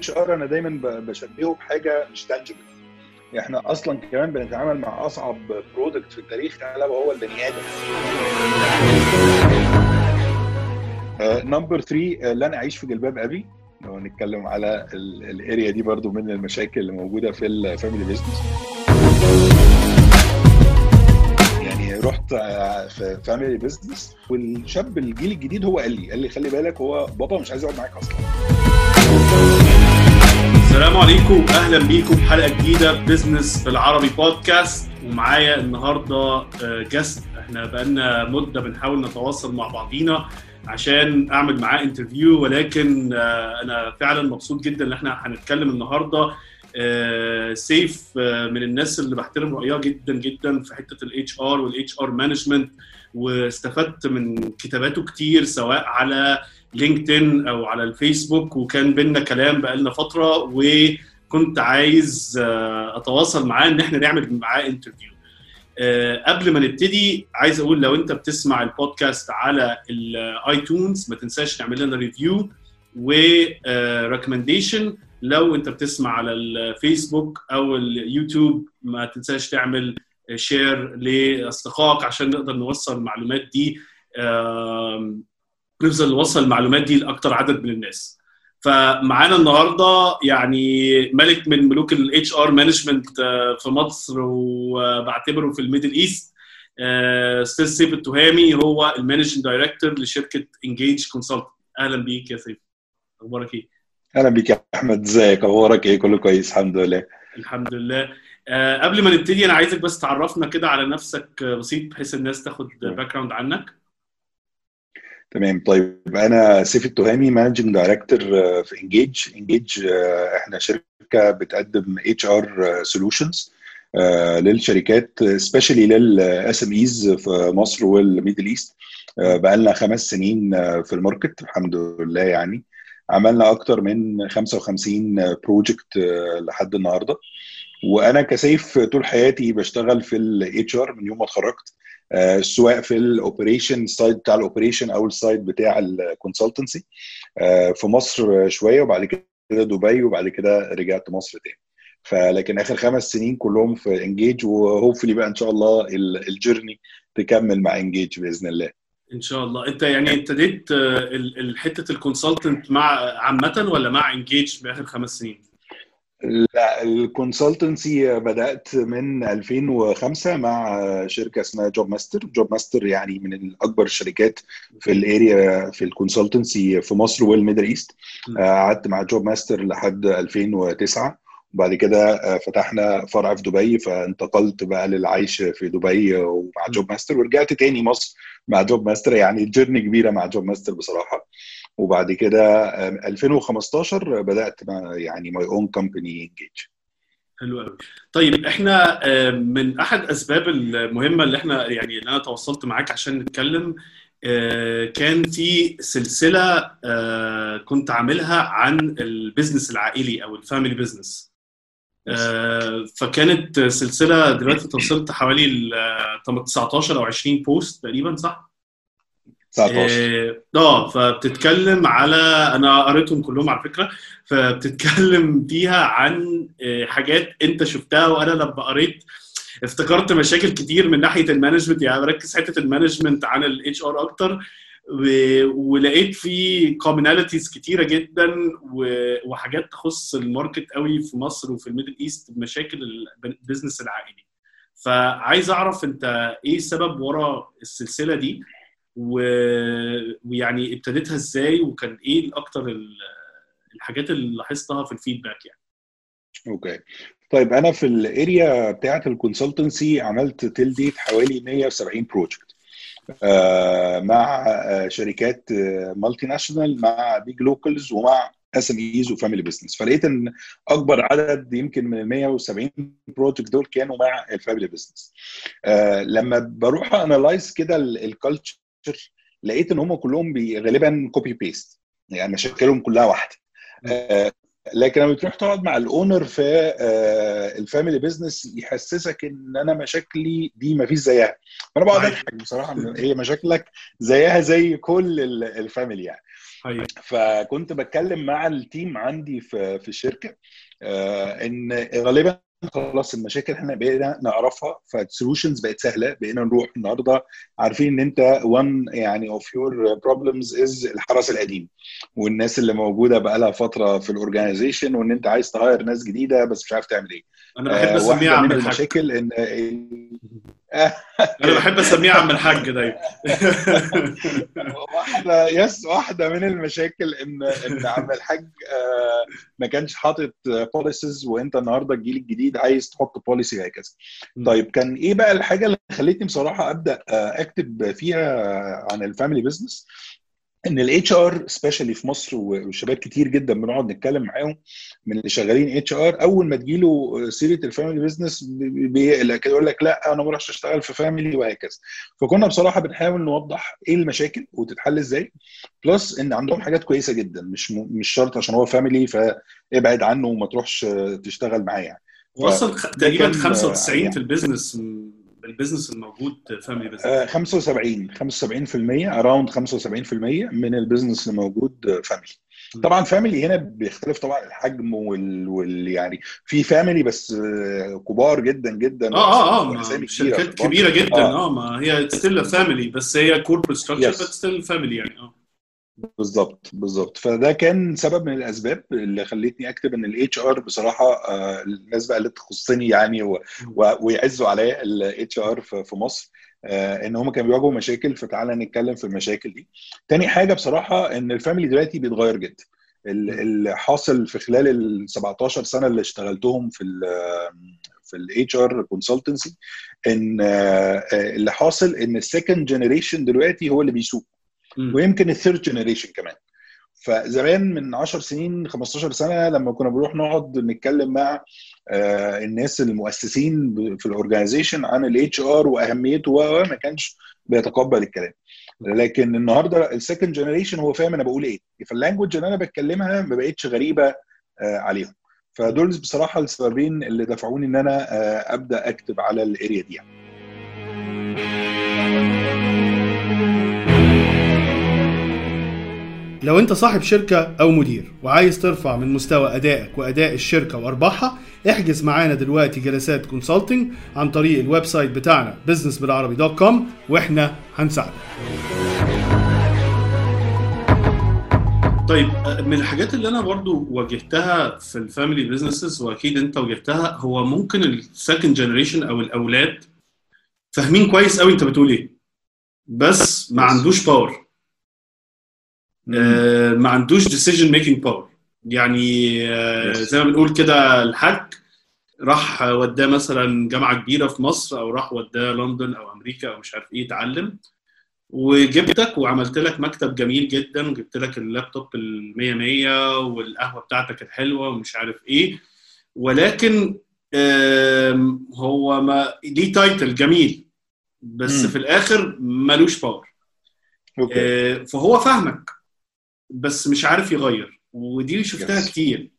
ال HR أنا دايما بشبهه بحاجة مش tangible إحنا أصلا كمان بنتعامل مع أصعب product في التاريخ الا وهو البني آدم. number 3 لن اعيش في جلباب أبي. لو نتكلم على ال area دي برضو من المشاكل اللي موجودة في ال family business يعني رحت آه، في family business والشاب الجيل الجديد هو قال لي قال لي خلي بالك هو بابا مش عايز يقعد معاك أصلا. السلام عليكم. أهلا بيكم في حلقة جديدة بزنس بالعربي بودكاست ومعايا النهارده guest إحنا بقالنا مدة بنحاول نتواصل مع بعضينا عشان أعمل معاه interview ولكن آه، أنا فعلا مبسوط جدا إن إحنا هنتكلم النهارده. آه، سيف آه، من الناس اللي بحترم رأيها جدا جدا في حتة ال HR وال HR management واستفدت من كتاباته كتير سواء على لينكدين أو على الفيسبوك وكان بينا كلام بقالنا فترة وكنت عايز آه، أتواصل معاه إن إحنا نعمل معاه interview آه، قبل ما نبتدي عايز أقول لو أنت بتسمع البودكاست على الايتونز ما تنساش تعمل لنا review و recommendation لو أنت بتسمع على الفيسبوك أو اليوتيوب ما تنساش تعمل share لأصدقائك عشان نقدر نوصل المعلومات دي. نفضل نوصل المعلومات دي لاكثر عدد من الناس. فمعانا النهارده يعني ملك من ملوك ال HR management في مصر وبعتبره في ال Middle East آه، أستاذ سيف التهامي هو ال managing director لشركة Engage Consultant أهلا بيك يا سيف. أخبارك إيه؟ أهلا بيك يا أحمد. إزيك؟ أخبارك إيه؟ كله كويس؟ الحمد لله. الحمد لله. آه، قبل ما نبتدي أنا عايزك بس تعرفنا كده على نفسك آه، بسيط بحيث الناس تاخد background عنك. تمام. طيب أنا سيف التهامي managing director في Engage Engage إحنا شركة بتقدم HR solutions للشركات specially لل SMEs في مصر والميدل إيست. بقى لنا خمس سنين آه، في الماركت الحمد لله يعني. عملنا أكتر من 55 project لحد النهارده. وأنا كسيف طول حياتي بشتغل في ال HR من يوم ما اتخرجت. آه، سواء في ال operation side بتاع ال operation أو ال side بتاع ال consultancy في مصر شوية وبعد كده دبي وبعد كده رجعت مصر تاني. فلكن آخر خمس سنين كلهم في Engage و hopefully بقى إن شاء الله ال- journey تكمل مع Engage بإذن الله. إن شاء الله. أنت يعني ابتديت آه، حتة ال consultant مع عامة ولا مع Engage بآخر خمس سنين؟ لا ال consultancy بدأت من 2005 مع شركة اسمها Job Master Job Master يعني من اكبر الشركات في ال area في ال consultancy في مصر والميدل إيست. م. قعدت مع Job Master لحد 2009 وبعد كده آه، فتحنا فرع في دبي فانتقلت بقى للعيش في دبي ومع. Job Master ورجعت تاني مصر مع Job Master يعني journey كبيرة مع Job Master بصراحة. وبعد كده آه، 2015 بدأت مع يعني my own company Engage حلو قوي طيب إحنا من أحد أسباب المهمة اللي إحنا يعني اللي أنا تواصلت معاك عشان نتكلم آه، كان في سلسلة آه، كنت عاملها عن ال business العائلي أو ال family business آه، فكانت سلسلة دلوقتي توصلت حوالي ال- آه، 19 أو 20 post تقريبا صح؟ 19 آه آه، فبتتكلم على أنا قريتهم كلهم على فكرة فبتتكلم فيها عن آه، حاجات أنت شفتها وأنا لما قريت افتكرت مشاكل كتير من ناحية ال management يعني بركز حتة ال management عن ال HR أكتر ولقيت في commonalities كتيرة جدا وحاجات تخص ال market قوي في مصر وفي الميدل إيست بمشاكل ال business العائلي. فعايز أعرف أنت إيه السبب ورا السلسلة دي؟ و- ويعني ابتديتها إزاي وكان إيه أكتر ال- الحاجات اللي لاحظتها في ال feedback يعني. okay. طيب أنا في ال area بتاعة ال consultancy عملت till date حوالي 170 project مع آه، شركات multinational مع big locals ومع SMEs و family business فلقيت إن أكبر عدد يمكن من ال 170 project دول كانوا مع ال family business لما بروح analyze كده ال culture لقيت إن هم كلهم غالبا copy paste يعني مشاكلهم كلها واحدة آه، لكن لما بتروح تقعد مع ال owner في آه، ال family business يحسسك إن أنا مشاكلي دي ما فيش زيها فانا بقعد. أضحك بصراحة إن هي مشاكلك زيها زي كل ال- family يعني أيوة. فكنت بتكلم مع ال team عندي في في الشركة آه، إن غالبا خلاص المشاكل إحنا بقينا نعرفها فال solutions بقت سهلة بقينا نروح النهارده عارفين إن أنت one يعني of your problems is الحرس القديم والناس اللي موجودة بقى لها فترة في ال organization وإن أنت عايز تغير ناس جديدة بس مش عارف تعمل إيه. أنا بحب آه، اسميه واحدة عم من الحاج. المشاكل إن أنا بحب اسميه عم الحاج دايما واحدة yes واحدة من المشاكل إن إن عم الحاج آه، ما كانش حاطط policies وأنت النهارده الجيل الجديد عايز تحط policy هكذا طيب كان إيه بقى الحاجة اللي خلتني بصراحة أبدأ آه، أكتب فيها عن ال family business إن ال HR specially في مصر وشباب كتير جدا بنقعد نتكلم معاهم من اللي شغالين HR أول ما تجيله سيره ال family business بيقلق كده يقول لك لا أنا ما اروحش أشتغل في family وهكذا. فكنا بصراحة بنحاول نوضح إيه المشاكل وتتحل إزاي. plus إن عندهم حاجات كويسة جدا مش م- مش شرط عشان هو family فابعد عنه وما تروحش تشتغل معاه يعني. واصلا خ- تقريبا كان- 95 يعني- في ال business ال business الموجود family business آه، 75 75% around 75% من ال business اللي موجود family طبعا family هنا بيختلف طبعا الحجم وال, وال... يعني في family بس آه، كبار جدا جدا. آه آه آه شركات. كبيرة جدا. آه. آه ما هي still family بس هي corporate structure. بس still family يعني. آه. بالظبط بالظبط فده كان سبب من الأسباب اللي خلتني أكتب إن ال HR بصراحة آه، الناس بقى اللي تخصني يعني و... ويعزوا عليا ال HR في مصر آه، إن هم كانوا بيواجهوا مشاكل فتعالى نتكلم في المشاكل دي. تاني حاجة بصراحة إن ال family دلوقتي بيتغير جدا. ال- اللي حاصل في خلال ال 17 سنة اللي اشتغلتهم في ال في ال HR consultancy إن آه، اللي حاصل إن ال second generation دلوقتي هو اللي بيسوق. ويمكن ال third generation كمان. فزمان من 10 سنين 15 سنة لما كنا بنروح نقعد نتكلم مع آه، الناس المؤسسين في ال organization عن ال HR وأهميته وما كانش بيتقبل الكلام. لكن النهارده ال second generation هو فاهم أنا بقول إيه. فال language اللي أنا بتكلمها ما بقتش غريبة آه، عليهم. فدول بصراحة السببين اللي دفعوني إن أنا آه، أبدأ أكتب على ال area دي يعني. لو انت صاحب شركة أو مدير وعايز ترفع من مستوى ادائك واداء الشركة وارباحها احجز معانا دلوقتي جلسات consulting عن طريق ال website بتاعنا business بالعربي dot com وإحنا هنساعدك طيب من الحاجات اللي أنا برضو واجهتها في ال family businesses وأكيد أنت واجهتها هو ممكن ال second generation أو الأولاد فاهمين كويس قوي أنت بتقول إيه بس ما. عندوش power آه، ما عندوش decision making power. يعني آه،. زي ما بنقول كده الحاج راح وداه مثلا جامعة كبيرة في مصر أو راح وداه لندن أو أمريكا أو مش عارف إيه يتعلم وجبتك وعملت لك مكتب جميل جدا وجبت لك اللابتوب ال 100 100 والقهوة بتاعتك الحلوة ومش عارف إيه. ولكن هو ما ليه title جميل بس مم. في الآخر ملوش power okay. آه، فهو فاهمك بس مش عارف يغير. ودي شفتها Yes. كتير.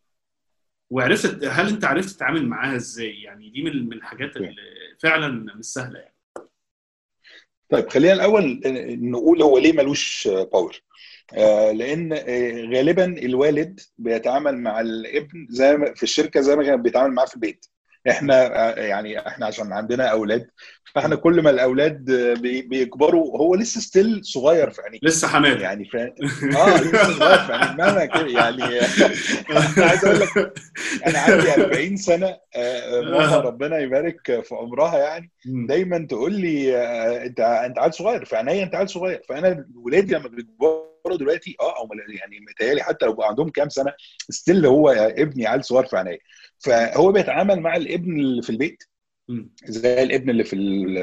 وعرفت هل انت عرفت تتعامل معاها إزاي؟ يعني دي من من الحاجات اللي فعلا مش سهلة يعني. طيب خلينا الأول نقول هو ليه ملوش power آه لأن آه غالبا الوالد بيتعامل مع الابن زي ما في الشركة زي ما كان بيتعامل معاه في البيت. إحنا يعني إحنا عشان عندنا أولاد فاحنا كل ما الأولاد بي- بيكبروا هو لسه still صغير في عينيه لسه حماد يعني ف... آه لسه صغير في عينيه مهما كده يعني أنا عايز أقول لك أنا عندي 40 سنة آه، آه، ماما ربنا يبارك في عمرها يعني. دايما تقول لي آه، أنت أنت عيل صغير في عينيا أنت عيل صغير. فأنا ولادي لما بيكبروا دلوقتي آه أو يعني متهيألي حتى لو عندهم كام سنة still هو ابني عيل صغير في عينيا. فهو بيتعامل مع الابن اللي في البيت. زي الابن اللي في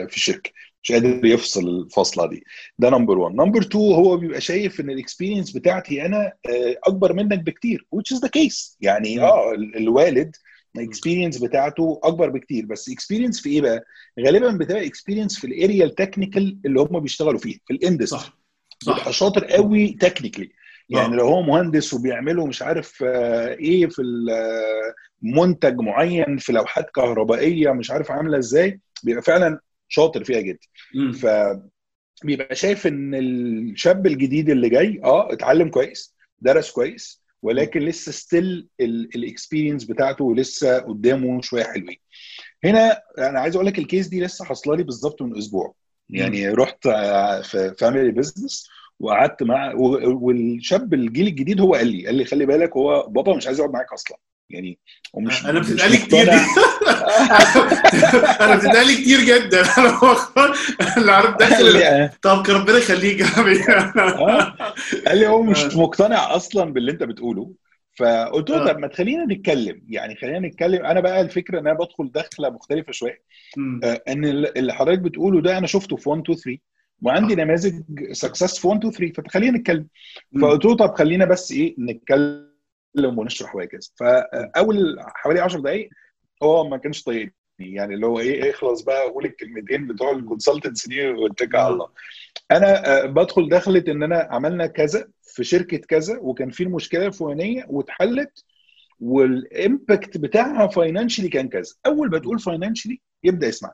في الشركة مش قادر يفصل الفاصله دي. ده number 1 number 2 هو بيبقى شايف إن ال experience بتاعتي أنا آه، أكبر منك بكتير which is the case. يعني. آه ال- الوالد ال experience بتاعته أكبر بكتير. بس experience في إيه بقى؟ غالبا بتبقى experience في ال area ال technical اللي هم بيشتغلوا فيها في ال industry صح. صح. شاطر قوي technically يعني آه. لو هو مهندس وبيعملوا مش عارف آه، إيه في آه، منتج معين في لوحات كهربائية مش عارف عاملة إزاي بيبقى فعلا شاطر فيها جدا. ف بيبقى شايف إن الشاب الجديد اللي جاي آه اتعلم كويس درس كويس ولكن لسه still ال experience بتاعته لسه قدامه شوية حلوين. هنا أنا عايز أقول لك ال case دي لسه حاصلة لي بالظبط من أسبوع. يعني رحت في family business وقعدت مع والشاب الجيل الجديد هو قال لي قال لي خلي بالك هو بابا مش عايز يقعد معاك أصلا يعني ومش أنا بتتقالي كتير. أنا بتتقالي كتير جدا أنا اللي عارف داخل لي طب ربنا يخليك آه. قال لي هو مش آه. مقتنع أصلا باللي أنت بتقوله فقلت له آه. طب ما تخلينا نتكلم يعني خلينا نتكلم أنا بقى الفكرة إن أنا بدخل دخلة مختلفة شوية. آه، إن اللي حضرتك بتقوله ده أنا شفته في 1 2 3 وعندي نماذج success في 1 2 3 فخلينا نتكلم. فقلت له طب خلينا بس إيه نتكلم ونشرح وهكذا. فأول حوالي 10 دقائق هو ما كانش طايقني. يعني اللي هو إيه اخلص بقى قول الكلمتين بتوع ال consultancy دي واتكل على الله. أنا آه، بدخل دخلت إن أنا عملنا كذا في شركة كذا وكان في المشكلة الفلانية واتحلت وال impact بتاعها financially كان كذا. أول ما تقول financially يبدأ يسمع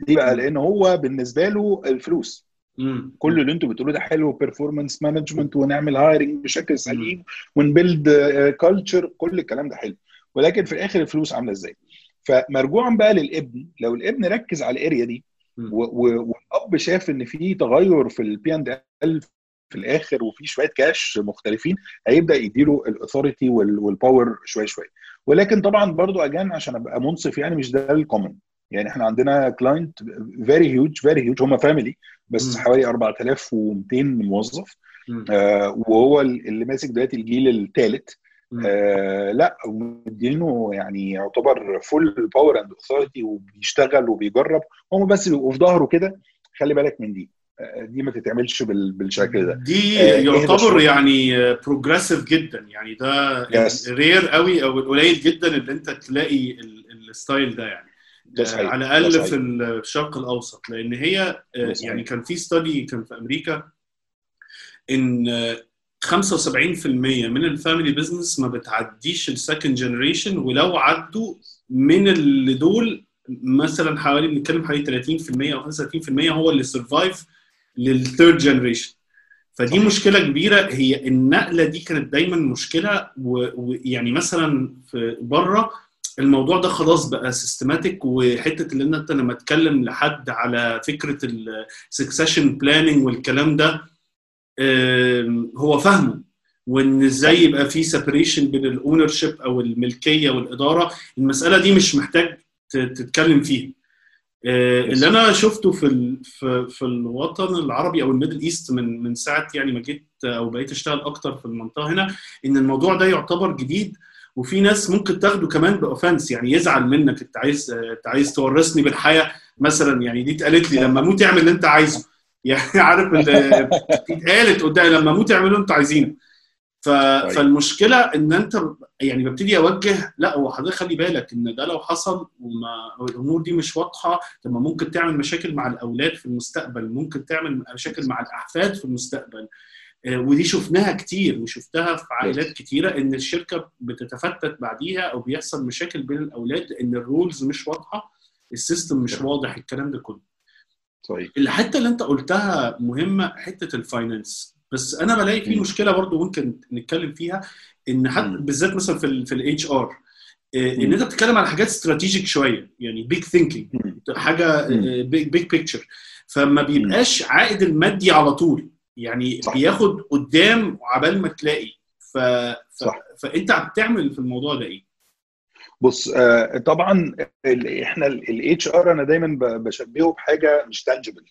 دي بقى لأن هو بالنسبة له الفلوس. مم. كل اللي أنتوا بتقولوه ده حلو ب performance management ونعمل hiring بشكل سليم ون build culture كل الكلام ده حلو. ولكن في الآخر الفلوس عاملة إزاي؟ فمرجوعا بقى للابن. لو الابن ركز على ال area دي والأب شاف إن في تغير في ال P and L في الآخر وفي شوية كاش مختلفين هيبدأ يديله ال authority وال power شوية شوية. ولكن طبعا برضو again عشان أبقى منصف يعني مش ده ال common يعني إحنا عندنا client very huge very huge هم family بس مم. حوالي 4200 موظف. آه وهو اللي ماسك دلوقتي الجيل الثالث. آه لا مدينه يعني يعتبر full power and authority وبيشتغل وبيجرب هم بس بيبقوا في ظهره كده خلي بالك من دي آه دي ما تتعملش بال- بالشكل ده دي آه، اهدى يعتبر. يعني progressive جدا يعني ده Yes. rare قوي أو قليل جدا اللي أنت تلاقي ال- الstyle ده يعني على ده الأقل صحيح. في الشرق الأوسط لأن هي آه، صحيح. يعني كان في study كان في أمريكا إن آه، 75% من ال family business ما بتعديش ال second generation ولو عدوا من اللي دول مثلا حوالي بنتكلم حوالي 30% أو 35% هو اللي survive لل third generation فدي صح. مشكلة كبيرة هي النقلة دي كانت دايما مشكلة ويعني مثلا في بره الموضوع ده خلاص بقى systematic وحتة اللي انت لما تتكلم لحد على فكرة ال succession planning والكلام ده هو فاهمه. وإن إزاي يبقى في separation بين ال ownership أو الملكية والإدارة المسألة دي مش محتاج تتكلم فيها. آه، اللي أنا شفته في في الوطن العربي أو ال Middle East من من ساعة يعني ما جيت أو بقيت أشتغل أكتر في المنطقة هنا إن الموضوع ده يعتبر جديد وفي ناس ممكن تاخده كمان ب offense يعني يزعل منك أنت عايز أنت عايز تورثني بالحياة مثلا يعني دي اتقالت لي لما أموت اعمل اللي أنت عايزه. يعني عارف ال- اتقالت قدامي لما أموت اعملوا اللي أنتوا عايزينه. ف... فالمشكلة إن أنت يعني ببتدي أوجه لا هو حضرتك خلي بالك إن ده لو حصل وما الأمور دي مش واضحة طب ممكن تعمل مشاكل مع الأولاد في المستقبل ممكن تعمل مشاكل مع الأحفاد في المستقبل. ودي شفناها كتير وشفتها في عائلات كتيرة إن الشركة بتتفتت بعديها أو بيحصل مشاكل بين الأولاد لأن ال rules مش واضحة ال system مش واضح الكلام ده كله صحيح الحته اللي أنت قلتها مهمة حتة ال finance بس أنا بلاقي في. مشكلة برضو ممكن نتكلم فيها إن مم. بالذات مثلا في ال في ال HR إن مم. أنت بتتكلم على حاجات strategic شوية يعني big thinking. حاجة. big big picture فما بيبقاش عائد المادي على طول يعني صح. بياخد قدام عبال ما تلاقي ف... ف... صح. فانت بتعمل في الموضوع ده إيه؟ بص آه، طبعا ال- إحنا ال HR أنا دايما بشبهه بحاجة مش tangible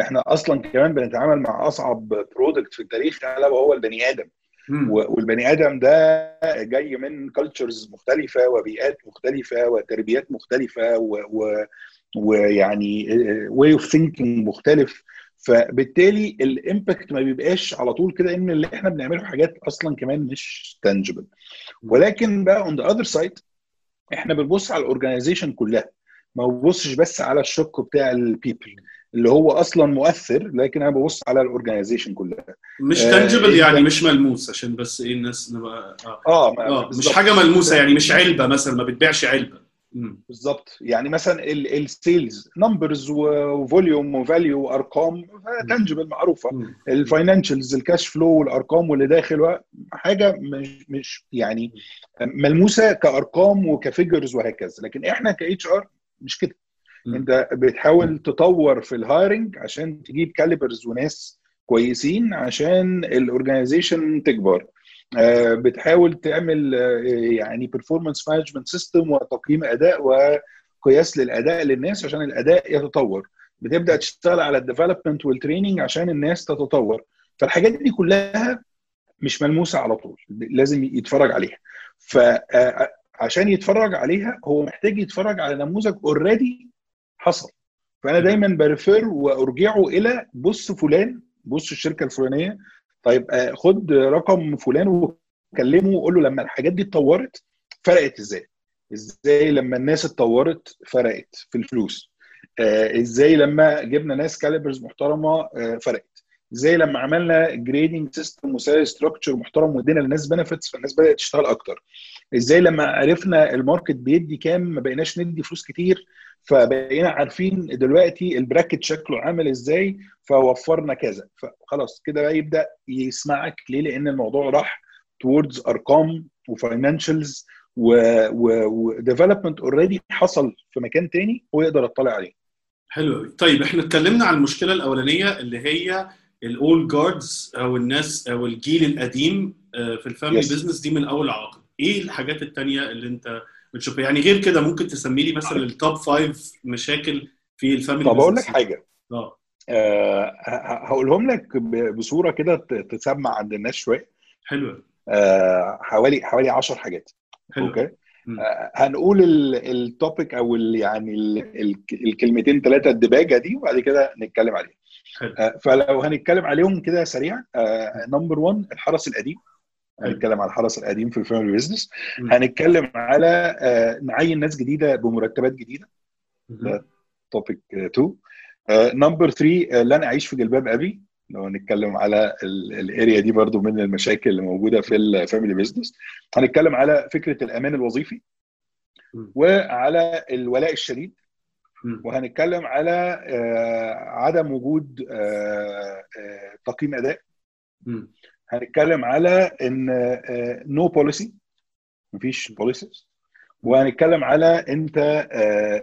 إحنا أصلا كمان بنتعامل مع أصعب product في التاريخ ألا وهو البني آدم والبني آدم ده جاي من cultures مختلفة وبيئات مختلفة وتربيات مختلفة و- و- ويعني way of thinking مختلف فبالتالي ال impact ما بيبقاش على طول كده إن اللي إحنا بنعمله حاجات أصلا كمان مش tangible ولكن بقى on the other side إحنا بنبص على ال organization كلها ما ببصش بس على الشق بتاع ال people اللي هو أصلا مؤثر لكن أنا ببص على ال organization كلها مش آه، tangible يعني إنت- مش ملموس عشان بس إيه الناس نبقى آه ما- آه مش. حاجة ملموسة يعني مش علبة مثلا ما بتبيعش علبة. بالظبط يعني مثلا ال sales numbers و volume و value وأرقام tangible معروفة. ال financials ال cash flow والارقام واللي داخل حاجة مش مش يعني ملموسة كأرقام وك figures وهكذا. لكن إحنا ك HR مش كده. أنت بتحاول تطور في ال hiring عشان تجيب calibers وناس كويسين عشان ال organization تكبر. بتحاول تعمل آه، يعني performance management system وتقييم أداء وقياس للأداء للناس عشان الأداء يتطور. بتبدأ تشتغل على ال development وال training عشان الناس تتطور. فالحاجات دي كلها مش ملموسة على طول لازم يتفرج عليها. فعشان يتفرج عليها هو محتاج يتفرج على نموذج already حصل. فأنا دايما prefer وأرجعه إلى بص فلان بص الشركة الفلانية طيب آه، خد رقم فلان وكلمه وقول له لما الحاجات دي اتطورت فرقت إزاي؟ إزاي لما الناس اتطورت فرقت في الفلوس؟ آه، إزاي لما جبنا ناس calibers محترمة آه، فرقت؟ إزاي لما عملنا grading system و salary structure محترم وادينا للناس benefits فالناس بدأت تشتغل أكتر. إزاي لما عرفنا ال market بيدي كام ما بقيناش ندي فلوس كتير فبقينا عارفين دلوقتي ال bracket شكله عامل إزاي فوفرنا كذا. فخلاص كده بقى يبدأ يسمعك ليه؟ لأن الموضوع راح towards أرقام و financials و development already حصل في مكان تاني هو يقدر يطلع عليه. حلو قوي طيب إحنا اتكلمنا عن المشكلة الأولانية اللي هي ال old guards أو الناس أو الجيل القديم آه، في ال family Yes. business دي من أول عقد. إيه الحاجات التانية اللي أنت بتشوفها؟ يعني غير كده ممكن تسمي لي مثلا ال top five مشاكل في ال family طب أقول لك. حاجة. آه. أه ه- هقولهم لك بصورة كده ت- تسمع عند الناس شوية. حلو. أه حوالي حوالي 10 حاجات. حلو. Okay. آه، هنقول ال topic أو ال يعني ال ال الكلمتين ثلاثة الدباجة دي وبعد كده نتكلم عليهم حلو آه، فلو هنتكلم عليهم كده سريعا number 1 الحرس القديم. هنتكلم على الحرس القديم في ال family business. هنتكلم على آه، نعين ناس جديدة بمرتبات جديدة مم. topic 2 number 3 لن أعيش في جلباب أبي لو هنتكلم على ال area دي برضو من المشاكل اللي موجودة في ال family business هنتكلم على فكرة الأمان الوظيفي. وعلى الولاء الشديد. وهنتكلم على آه، عدم وجود آه، آه، تقييم أداء. هنتكلم على إن no policy مفيش policies وهنتكلم على أنت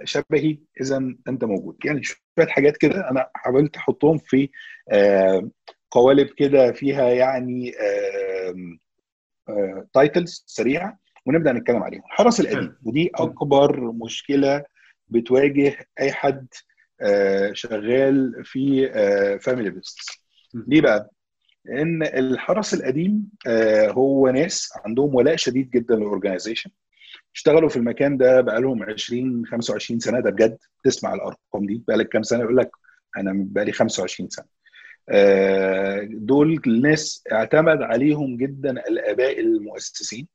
شبهي اذا أنت موجود. يعني شوية حاجات كده أنا حاولت أحطهم في قوالب كده فيها يعني titles سريعة ونبدأ نتكلم عليهم. الحرس القديم. ودي أكبر مشكلة بتواجه أي حد آه، شغال في family business مم. ليه بقى؟ ان الحرس القديم آه، هو ناس عندهم ولاء شديد جدا لل organization اشتغلوا في المكان ده بقالهم 20 25 سنة. ده بجد تسمع الأرقام دي. بقالك كام سنة؟ يقول لك أنا بقالي 25 سنة. آه، دول الناس اعتمد عليهم جدا الآباء المؤسسين.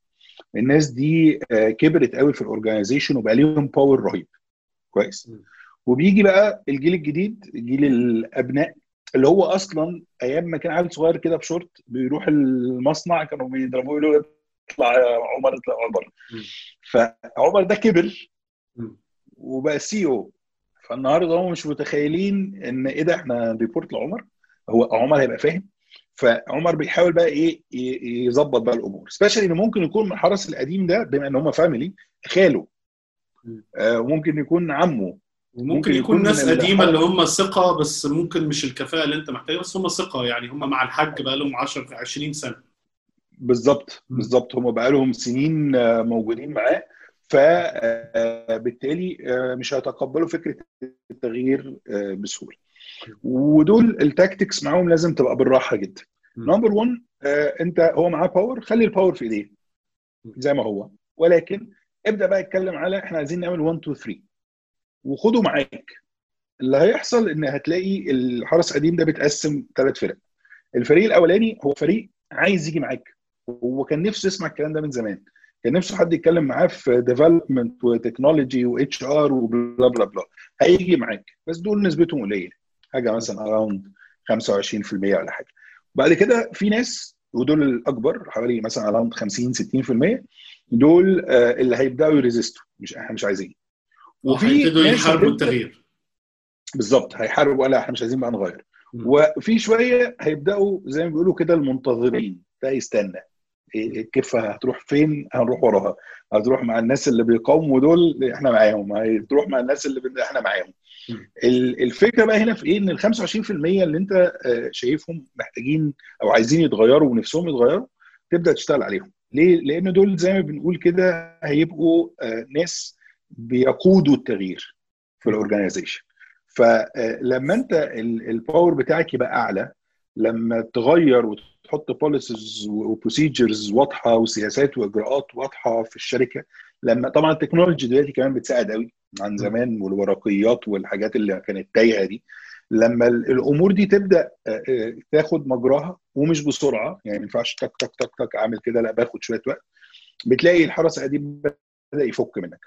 الناس دي آه، كبرت قوي في ال organization وبقى ليهم power رهيب. كويس. وبيجي بقى الجيل الجديد جيل الأبناء اللي هو أصلا أيام ما كان عيل صغير كده بشورت بيروح المصنع كانوا بيضربوه يقولوا اطلع يا عمر اطلع عمر. فعمر ده كبر. وبقى CEO فالنهاردة هم مش متخيلين إن إيه ده إحنا report لعمر. هو عمر هيبقى فاهم. فعمر بيحاول بقى إيه يظبط بقى الأمور. specially إن ممكن يكون من الحرس القديم ده بما إن هم family خاله. وممكن يكون عمه. وممكن ممكن يكون يكون ناس قديمة اللي هم ثقة بس ممكن مش الكفاءة اللي انت محتاجها بس هم ثقة يعني هم مع الحاج بقى لهم 10 20 سنة. بالظبط. بالظبط. هم بقى لهم سنين آه، موجودين معاه. فبالتالي مش هيتقبلوا فكرة التغيير آه، بسهولة. ودول ال tactics معاهم لازم تبقى بالراحة جدا. number 1 انت هو معاه power خلي ال power في ايديه. زي ما هو. ولكن ابدأ بقى اتكلم على إحنا عايزين نعمل 1 2 3 وخده معاك. اللي هيحصل إن هتلاقي الحرس القديم ده بيتقسم ثلاث فرق. الفريق الأولاني هو فريق عايز يجي معاك. هو كان نفسه يسمع الكلام ده من زمان. كان نفسه حد يتكلم معاه في development و technology و HR و bla bla bla. هيجي معاك. بس دول نسبتهم قليلة. حاجة مثلا around 25% ولا حاجة. بعد كده في ناس ودول الأكبر حوالي مثلا around 50 60% دول آه، اللي هيبدأوا ي resist وا مش إحنا مش عايزين. وهيبتدوا يحاربوا التغيير. بالظبط هيحاربوا لا إحنا مش عايزين بقى نغير. وفي شوية هيبدأوا زي ما بيقولوا كده المنتظرين. ده يستنى. الكفه هتروح فين؟ هنروح وراها. هتروح مع الناس اللي بيقاوموا دول إحنا معاهم. هتروح مع الناس اللي إحنا معاهم. الفكرة بقى هنا في إيه؟ إن ال 25% اللي أنت شايفهم محتاجين أو عايزين يتغيروا ونفسهم يتغيروا تبدأ تشتغل عليهم. ليه؟ لأن دول زي ما بنقول كده هيبقوا ناس بيقودوا التغيير في ال organization فلما انت ال power بتاعك يبقى أعلى لما تغير وتحط policies و procedures واضحة وسياسات وإجراءات واضحة في الشركة لما طبعا ال technology دلوقتي كمان بتساعد قوي عن زمان والورقيات والحاجات اللي كانت تايهة دي. لما الأمور دي تبدأ تاخد مجراها ومش بسرعة يعني ما ينفعش تك تك تك تك أعمل كده لأ باخد شوية وقت. بتلاقي الحرس القديم بدأ يفك منك.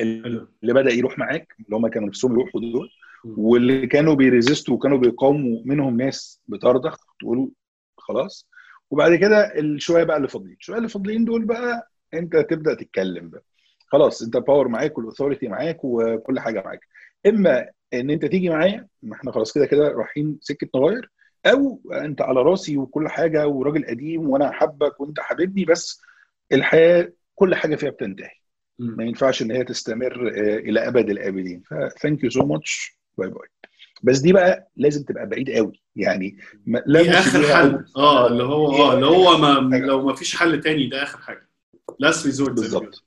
اللي بدأ يروح معاك اللي هم كانوا نفسهم يروحوا دول واللي كانوا بيريزستوا وكانوا بيقاوموا منهم ناس بترضخ تقول خلاص. وبعد كده الشويه بقى اللي فاضلين. الشويه اللي فاضلين دول بقى أنت تبدأ تتكلم بقى. خلاص أنت power معاك وال authority معاك وكل حاجة معاك. إما إن أنت تيجي معايا ما إحنا خلاص كده كده رايحين سكة نغير أو أنت على راسي وكل حاجة وراجل قديم وأنا حبك وأنت حبيبي بس الحياة كل حاجة فيها بتنتهي. ما ينفعش إن هي تستمر إلى أبد الأبدين. ف thank you so much bye bye بس دي بقى لازم تبقى بعيد قوي. يعني لا دي آخر حل. آه اللي هو آه اللي هو ما لو ما فيش حل تاني ده آخر حاجة. last resort بالظبط.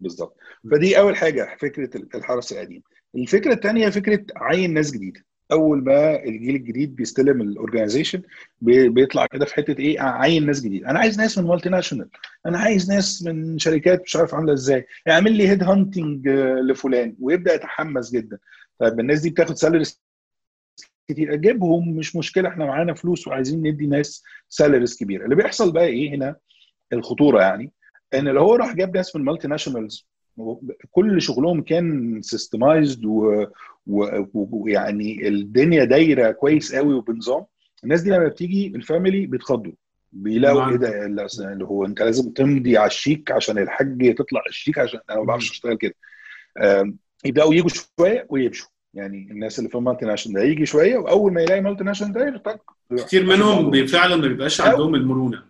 بالظبط. فدي أول حاجة فكرة الحرس القديم. الفكرة الثانية فكرة عين ناس جديدة. أول ما الجيل الجديد بيستلم ال organization بيطلع كده في حتة إيه عين ناس جديدة. أنا عايز ناس من multinational أنا عايز ناس من شركات مش عارف عاملة إزاي. اعمل لي head hunting لفلان ويبدأ يتحمس جدا. طيب الناس دي بتاخد salaries كتير. أجيبهم مش مشكلة إحنا معانا فلوس وعايزين ندي ناس salaries كبيرة. اللي بيحصل بقى إيه هنا؟ الخطورة يعني إن لو هو راح جاب ناس من multinationals كل شغلهم كان systemized ويعني الدنيا دايرة كويس قوي وبنظام. الناس دي لما بتيجي ال family بيتخضوا. بيلاقوا إيه ده؟ اللي هو أنت لازم تمضي على الشيك عشان الحاج تطلع الشيك عشان أنا ما بعرفش أشتغل كده. يبدأوا يجوا شوية ويمشوا. يعني الناس اللي في ال multinational ده يجي شوية وأول ما يلاقي multinational ده يطق كتير منهم فعلا ما بيبقاش عندهم المرونة.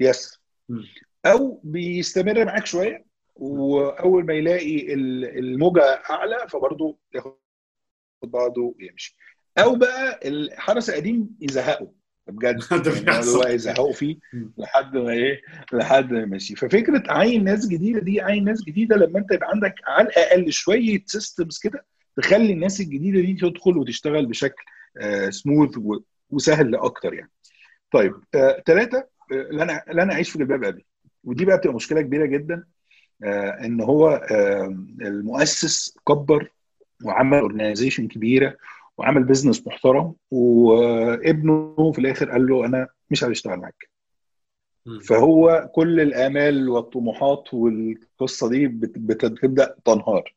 yes أو بيستمر معاك شوية. وأول ما يلاقي الموجة أعلى فبرضه ياخد بعضه ويمشي. أو بقى الحرس القديم يزهقه. بجد. يعني هو يزهقوا فيه لحد ما إيه لحد ما يمشي. ففكرة عين ناس جديدة دي عين ناس جديدة لما أنت يبقى عندك على الأقل شوية systems كده تخلي الناس الجديدة دي تدخل وتشتغل بشكل آه سموث وسهل أكتر يعني. طيب ثلاثة آه اللي أنا اللي أنا أعيش في جلباب أبي. ودي بقى بتبقى مشكلة كبيرة جدا. آه إن هو آه المؤسس كبر وعمل organization كبيرة وعمل business محترم وابنه في الآخر قال له أنا مش عايز أشتغل معاك. فهو كل الآمال والطموحات والقصة دي بتبدأ تنهار.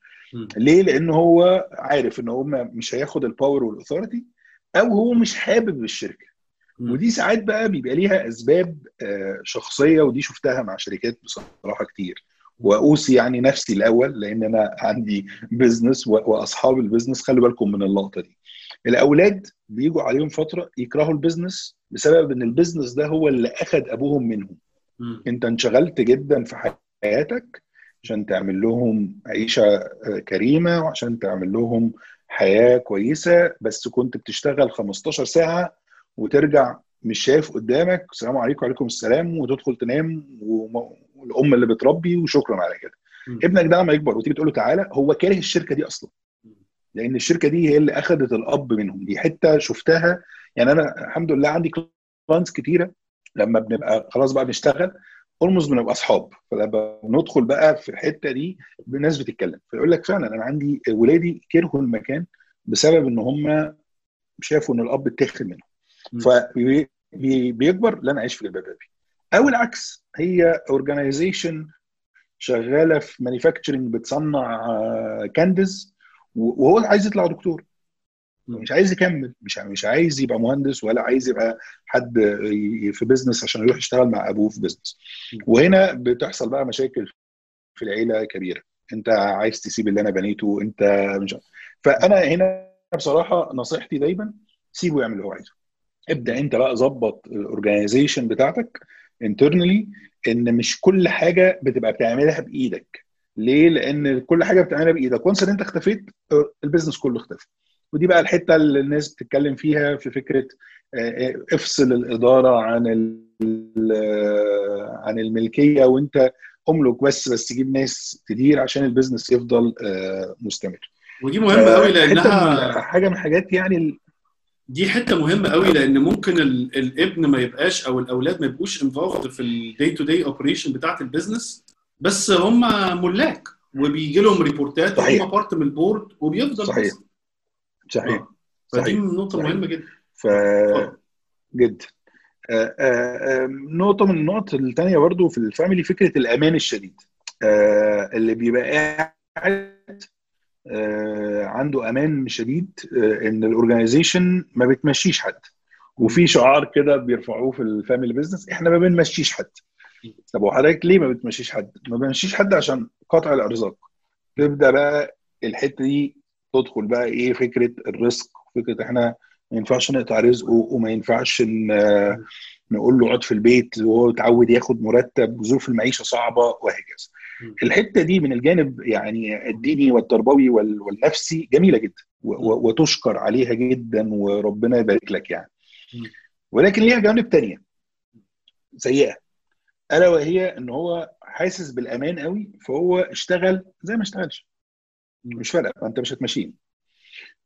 ليه؟ لأن هو عارف إن هو مش هياخد ال power وال authority أو هو مش حابب الشركة. ودي ساعات بقى بيبقى ليها أسباب شخصية ودي شفتها مع شركات بصراحة كتير. وأوصي يعني نفسي الأول لأن أنا عندي business وأصحاب ال business خلوا بالكم من اللقطة دي الأولاد بيجوا عليهم فترة يكرهوا ال business بسبب إن ال business ده هو اللي اخذ أبوهم منهم م. أنت انشغلت جدا في حياتك عشان تعمل لهم عيشة كريمة وعشان تعمل لهم حياة كويسة بس كنت بتشتغل 15 ساعة وترجع مش شايف قدامك السلام عليكم وعليكم السلام وتدخل تنام والام اللي بتربي وشكرا على كده. م. ابنك ده لما يكبر وتيجي تقول له تعالى هو كاره الشركة دي أصلا. لأن الشركة دي هي اللي أخذت الأب منهم. دي حتة شفتها. يعني أنا الحمد لله عندي clients كتيرة. لما بنبقى خلاص بقى بنشتغل almost بنبقى أصحاب. فلما ندخل بقى في الحتة دي الناس بتتكلم. فيقول لك فعلا أنا عندي ولادي كرهوا المكان بسبب إن هم شافوا إن الأب اتاخد منهم. فبيكبر لا أنا عايش في جلباب أبي. أو العكس هي organization شغالة في manufacturing بتصنع candies وهو عايز يطلع دكتور. مش عايز يكمل مش مش عايز يبقى مهندس ولا عايز يبقى حد في business عشان يروح يشتغل مع أبوه في business وهنا بتحصل بقى مشاكل في العيلة كبيرة. أنت عايز تسيب اللي أنا بنيته أنت مش فأنا هنا بصراحة نصيحتي دايما سيبه يعمل اللي هو عايزه. ابدأ أنت بقى ظبط ال organization بتاعتك internally إن مش كل حاجة بتبقى بتعملها بإيدك. ليه؟ لأن كل حاجة بتعملها بإيدك. وانس إن أنت اختفيت ال business كله اختفى. ودي بقى الحتة اللي الناس بتتكلم فيها في فكرة افصل الاداره عن عن الملكية. وأنت أملك بس بس تجيب ناس تدير عشان ال business يفضل مستمر. ودي مهمة قوي لأنها حاجة من الحاجات يعني دي حتة مهمة قوي لأن ممكن الابن ما يبقاش أو الأولاد ما يبقوش involved في ال day to day operation بتاعت ال business بس هم ملاك وبيجي لهم report ات وهم part من ال board وبيفضل صحيح. بس. صحيح. آه. فدي نقطة. مهمة جدا. ف جدا آه، آه، نقطة من النقط التانية برضو في ال family فكرة الأمان الشديد. اللي بيبقى قاعد عنده أمان شديد آه، إن ال organization ما بتمشيش حد. وفي شعار كده بيرفعوه في ال family business إحنا ما بنمشيش حد. طب وحضرتك ليه ما بتمشيش حد؟ ما بنمشيش حد عشان قطع الأرزاق. تبدأ بقى الحتة دي تدخل بقى إيه فكرة الرزق فكرة إحنا ما ينفعش نقطع رزقه وما ينفعش نقول له اقعد في البيت وهو اتعود ياخد مرتب وظروف المعيشة صعبة وهكذا. الحتة دي من الجانب يعني الديني والتربوي وال- والنفسي جميلة جدا وتشكر عليها جدا وربنا يبارك لك يعني. ولكن ليها جوانب تانية سيئة. ألا وهي إن هو حاسس بالأمان قوي فهو اشتغل زي ما اشتغلش. مش فارقة فانت مش هتمشيه.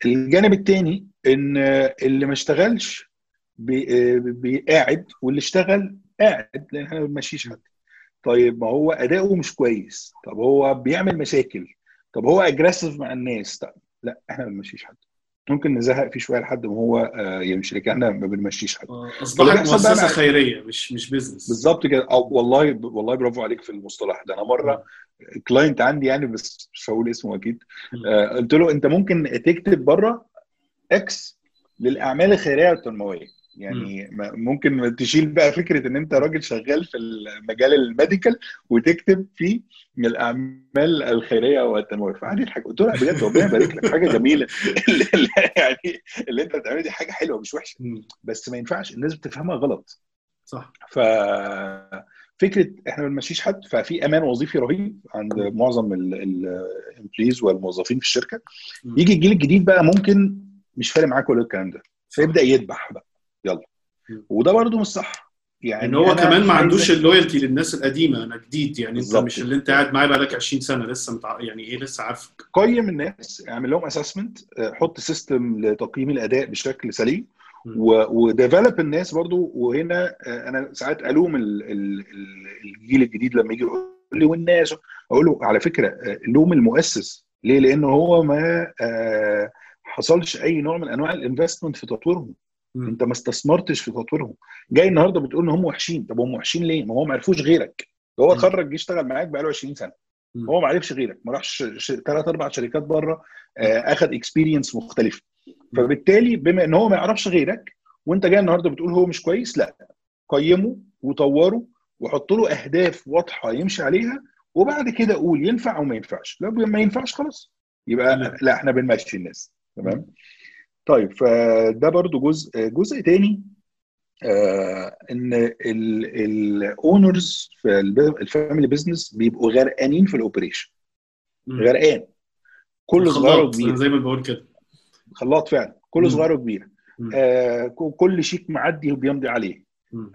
الجانب الثاني إن اللي ما اشتغلش بي- قاعد واللي اشتغل قاعد لأن إحنا ما بنمشيش حد طيب ما هو أداؤه مش كويس. طب هو بيعمل مشاكل. طب هو اجريسيف مع الناس. طب لا إحنا ما بنمشيش حد. ممكن نزهق فيه شوية لحد ما هو آه، يمشي لكن إحنا ما بنمشيش حد. آه، أصبحت مؤسسة خيرية مش مش business بالظبط كده. أو والله والله برافو عليك في المصطلح ده. أنا مرة client عندي يعني بس مش هقول اسمه أكيد. آه، قلت له أنت ممكن تكتب بره X للأعمال الخيرية والتنموية. يعني ممكن تشيل بقى فكرة إن أنت راجل شغال في المجال ال medical وتكتب فيه من الأعمال الخيرية والتنموية. فقعد يضحك قلت له بجد ربنا يبارك لك. حاجة جميلة. اللي يعني اللي أنت بتعمله دي حاجة حلوة مش وحشة. بس ما ينفعش الناس بتفهمها غلط. صح. ففكره إحنا ما بنمشيش حد. ففي أمان وظيفي رهيب عند معظم ال employees والموظفين في الشركة. يجي الجيل الجديد بقى ممكن مش فارق معاه كل الكلام ده. فيبدأ يذبح بقى. يلا. وده برضه مش صح. يعني إن هو كمان ما عندوش ال loyalty للناس القديمة أنا جديد. يعني أنت مش اللي أنت قاعد معايا بقالك 20 سنة لسه متع... يعني إيه لسه عارفك. قيم الناس اعمل لهم assessment حط system لتقييم الأداء بشكل سليم م. و develop الناس برضو وهنا آه، أنا ساعات ألوم ال- ال- ال- الجيل الجديد لما يجي يقول لي والناس. أقول له على فكرة آه، لوم المؤسس. ليه؟ لأن هو ما آه، حصلش أي نوع من أنواع ال investment في تطويرهم. م. انت ما استثمرتش في تطويرهم جاي النهارده بتقول إن هم وحشين. طب هم وحشين ليه؟ ما هو ما عرفوش غيرك. هو. اتخرج اشتغل معاك بقاله 20 سنة. م. هو ما عرفش غيرك. ما راحش ثلاث أربع شركات بره آه، اخذ اكسبيرينس مختلفة. فبالتالي بما إن هو ما يعرفش غيرك وأنت جاي النهارده بتقول هو مش كويس لأ. قيمه وطوره وحط له أهداف واضحة يمشي عليها وبعد كده قول ينفع أو ما ينفعش. لو ما ينفعش خلاص. يبقى. لأ إحنا بنمشي الناس. تمام؟ طيب فده برضو جزء جزء تاني آه إن ال owners في ال family business بيبقوا غرقانين في ال operation. غرقان. كل صغير وكبير زي ما بقول كده. خلاط فعلا. كل صغير وكبير. آه كل شيك معدي بيمضي عليه.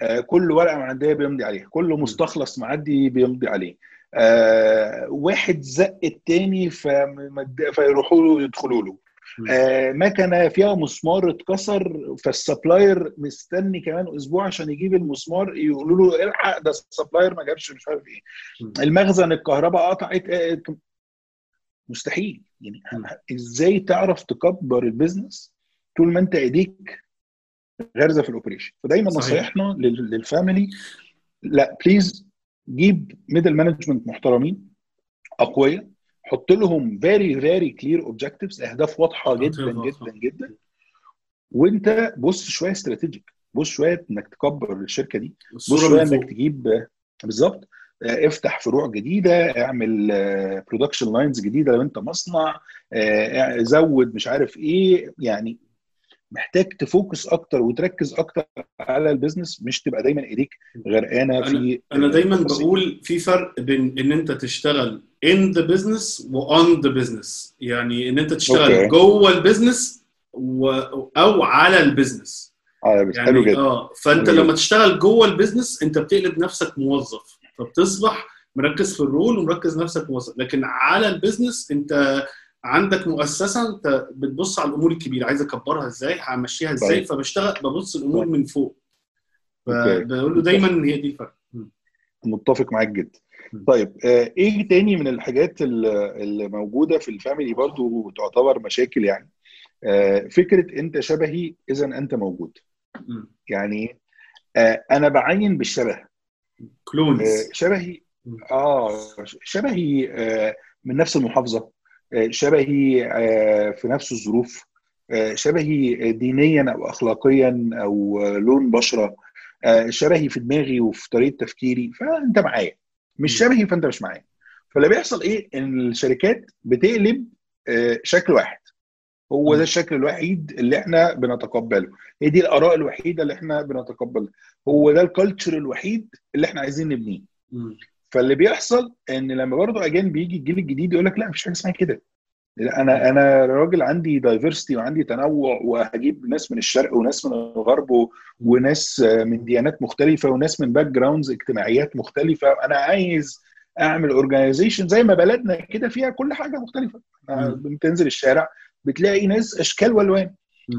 آه كل ورقة معدية بيمضي عليها كل مستخلص معدي بيمضي عليه. آه واحد زق التاني فيروحوا له يدخلوا له. مكنه فيها مسمار اتكسر فال supplier مستني كمان أسبوع عشان يجيب المسمار يقولوا له إلحق ده ال supplier ما جابش مش عارف إيه. المخزن الكهرباء قطعت آه، مستحيل. يعني. إزاي تعرف تكبر ال business طول ما أنت إيديك غارزه في ال operation؟ فدايما لل- لل family لا please جيب middle management محترمين أقوياء حط لهم very very clear objectives أهداف واضحة جدا. جدا جدا. وأنت بص شوية strategic. بص شوية إنك تكبر الشركة دي. بص شوية إنك تجيب بالظبط. آه، افتح فروع جديدة. اعمل production lines جديدة لو أنت مصنع. آه، زود مش عارف إيه. يعني محتاج ت focus أكتر وتركز أكتر على البيزنس. مش تبقى دايما ايديك غرقانة في أنا دايما. بقول في فرق بين إن أنت تشتغل in the business و on the business يعني إن أنت تشتغل okay. جوه ال business و... أو على ال business آه يعني حلو جدا آه فأنت لما تشتغل جوه ال business أنت بتقلب نفسك موظف فبتصبح مركز في ال role ومركز نفسك موظف لكن على ال business أنت عندك مؤسسة أنت بتبص على الأمور الكبيرة عايز أكبرها إزاي همشيها إزاي طيب. فبشتغل ببص الأمور طيب. من فوق. فبقول له دايما هي دي الفرق. متفق معاك جدا. طيب آه، إيه تاني من الحاجات ال- اللي موجودة في ال family برضو تعتبر مشاكل يعني؟ آه، فكرة انت شبهي اذا انت موجود. يعني آه، أنا بعين بالشبه. كلونز. شبهي. آه شبهي من نفس المحافظة. شبهي في نفس الظروف. شبهي دينيا أو اخلاقيا أو لون بشرة. شبهي في دماغي وفي طريقة تفكيري. فأنت معايا. مش. شبهي فأنت مش معايا. فاللي بيحصل إيه؟ إن الشركات بتقلب آه، شكل واحد. هو. ده الشكل الوحيد اللي إحنا بنتقبله. هي دي الآراء الوحيدة اللي إحنا بنتقبلها. هو ده ال culture الوحيد اللي إحنا عايزين نبنيه. فاللي بيحصل إن لما برضه again بيجي الجيل الجديد يقول لك لا مفيش حاجة اسمها كده. أنا أنا راجل عندي diversity وعندي تنوع وهجيب ناس من الشرق وناس من الغرب وناس من ديانات مختلفة وناس من backgrounds اجتماعيات مختلفة أنا عايز أعمل اورجانيزيشن زي ما بلدنا كده فيها كل حاجة مختلفة. بتنزل الشارع بتلاقي ناس أشكال وألوان.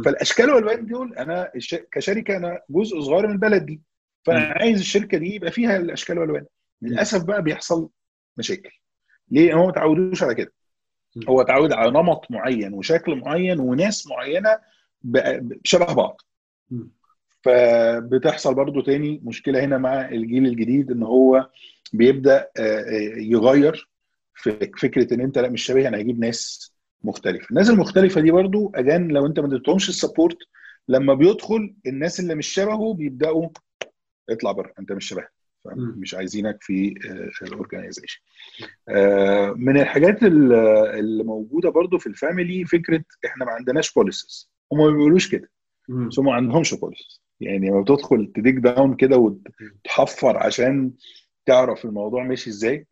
فالأشكال والوان دول أنا. كشركة أنا جزء صغير من البلد دي فأنا. عايز الشركة دي يبقى فيها الأشكال والوان للأسف بقى بيحصل مشاكل ليه هم ما تعودوش على كده. هو اتعود على نمط معين وشكل معين وناس معينة شبه بعض. فبتحصل برضو تاني مشكلة هنا مع الجيل الجديد إن هو بيبدأ آه، آه، يغير في فكرة إن أنت لا مش شبيه أنا هجيب ناس مختلفة الناس المختلفة دي برضو again لو أنت ما اديتهمش ال support لما بيدخل الناس اللي مش شبهه بيبدأوا اطلع بره أنت مش شبه مم. مش عايزينك في ال organization من الحاجات ال- اللي موجودة برضو في ال family فكرة إحنا ما عندناش policies هم ما بيقولوش كده. بس هم ما عندهمش policies يعني لما بتدخل ت dig down كده وتحفر عشان تعرف الموضوع ماشي إزاي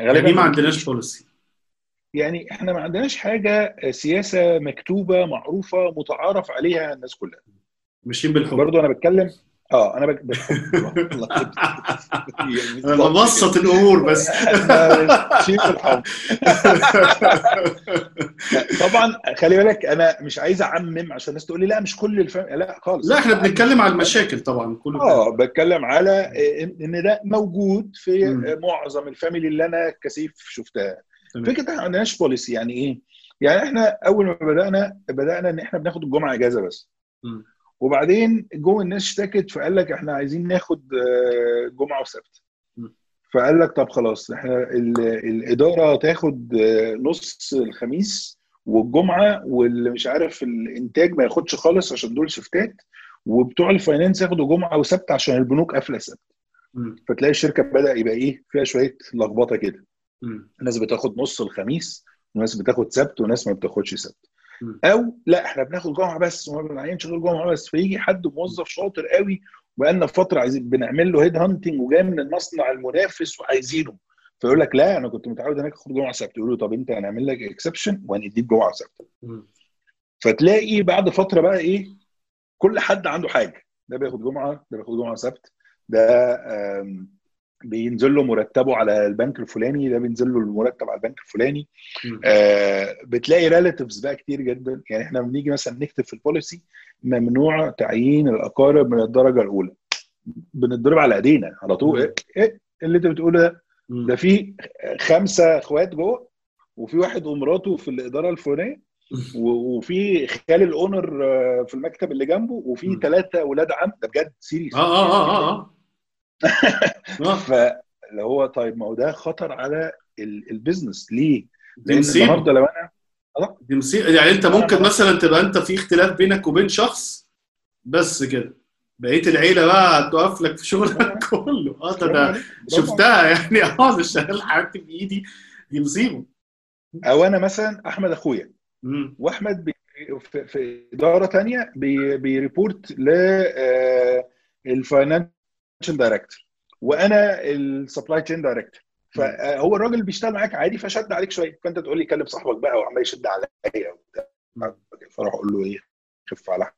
يعني إيه ما عندناش بوليسي يعني إحنا ما عندناش حاجة سياسة مكتوبة معروفة متعارف عليها الناس كلها. ماشيين بالحب. برضو أنا بتكلم آه أنا بك... يعني أنا ببسط الأمور بس. طبعا خلي بالك أنا مش عايز أعمم عشان الناس تقول لي لا مش كل الفام لا خالص. لا إحنا بنتكلم على المشاكل طبعا كله آه بتكلم على إن ده موجود في. معظم ال family اللي أنا كسيف شفتها. فكرة إحنا ما عندناش policy يعني إيه؟ يعني إحنا أول ما بدأنا بدأنا إن إحنا بناخد الجمعة إجازة بس. مم. وبعدين جوه الناس اشتكت فقال لك إحنا عايزين ناخد آه، جمعة وسبت. فقال لك طب خلاص إحنا ال- الإدارة تاخد آه، نص الخميس والجمعة واللي مش عارف الإنتاج ما ياخدش خالص عشان دول شفتات وبتوع ال finance ياخدوا جمعة وسبت عشان البنوك قافلة مم. فتلاقي الشركة بدأ يبقى إيه فيها شوية لخبطة كده. ناس بتاخد نص الخميس وناس بتاخد سبت وناس ما بتاخدش سبت. أو لا إحنا بناخد جمعة بس وما بنعينش غير جمعة بس. فيجي حد موظف شاطر قوي بقالنا فترة عايزين بنعمل له head hunting وجاي من المصنع المنافس وعايزينه. فيقول لك لا أنا كنت متعود إنك اخد جمعة سبت. يقول له طب أنت هنعمل لك exception وهنديك جمعة سبت. فتلاقي بعد فترة بقى إيه كل حد عنده حاجة. ده بياخد جمعة ده بياخد جمعة سبت. ده بينزل له مرتبه على البنك الفلاني ده بينزل له المرتب على البنك الفلاني. آه، بتلاقي relatives بقى كتير جدا. يعني إحنا بنيجي مثلا نكتب في ال policy ممنوع تعيين الأقارب من الدرجة الأولى. بنضرب على إيدينا على طول. مم. إيه إيه اللي أنت بتقوله ده. ده في خمسة إخوات جوه وفي واحد ومراته في الإدارة الفلانية وفي خال ال owner آه، في المكتب اللي جنبه وفي. ثلاثة أولاد عم. ده بجد serious آه آه آه آه آه. فاللي هو طيب ما هو ده خطر على ال- ال business. ليه؟ لأن النهارده لو أنا دي مصيبة. يعني أنت ممكن مثلا تبقى أنت في اختلاف بينك وبين شخص بس كده. بقية العيلة بقى هتوقف لك في شغلك كله. آه ده عليك. شفتها يعني. آه ده شغال حاجتي بايدي دي مصيبة. أو أنا مثلا أحمد أخويا. وأحمد بي في, إدارة بي بي report ل ال financial director وأنا ال supply chain director فهو الراجل اللي بيشتغل معاك عادي فشد عليك شوية. فأنت تقول لي كلم صاحبك بقى وعمال يشد عليا وبتاع. فأروح أقول له إيه؟ خف على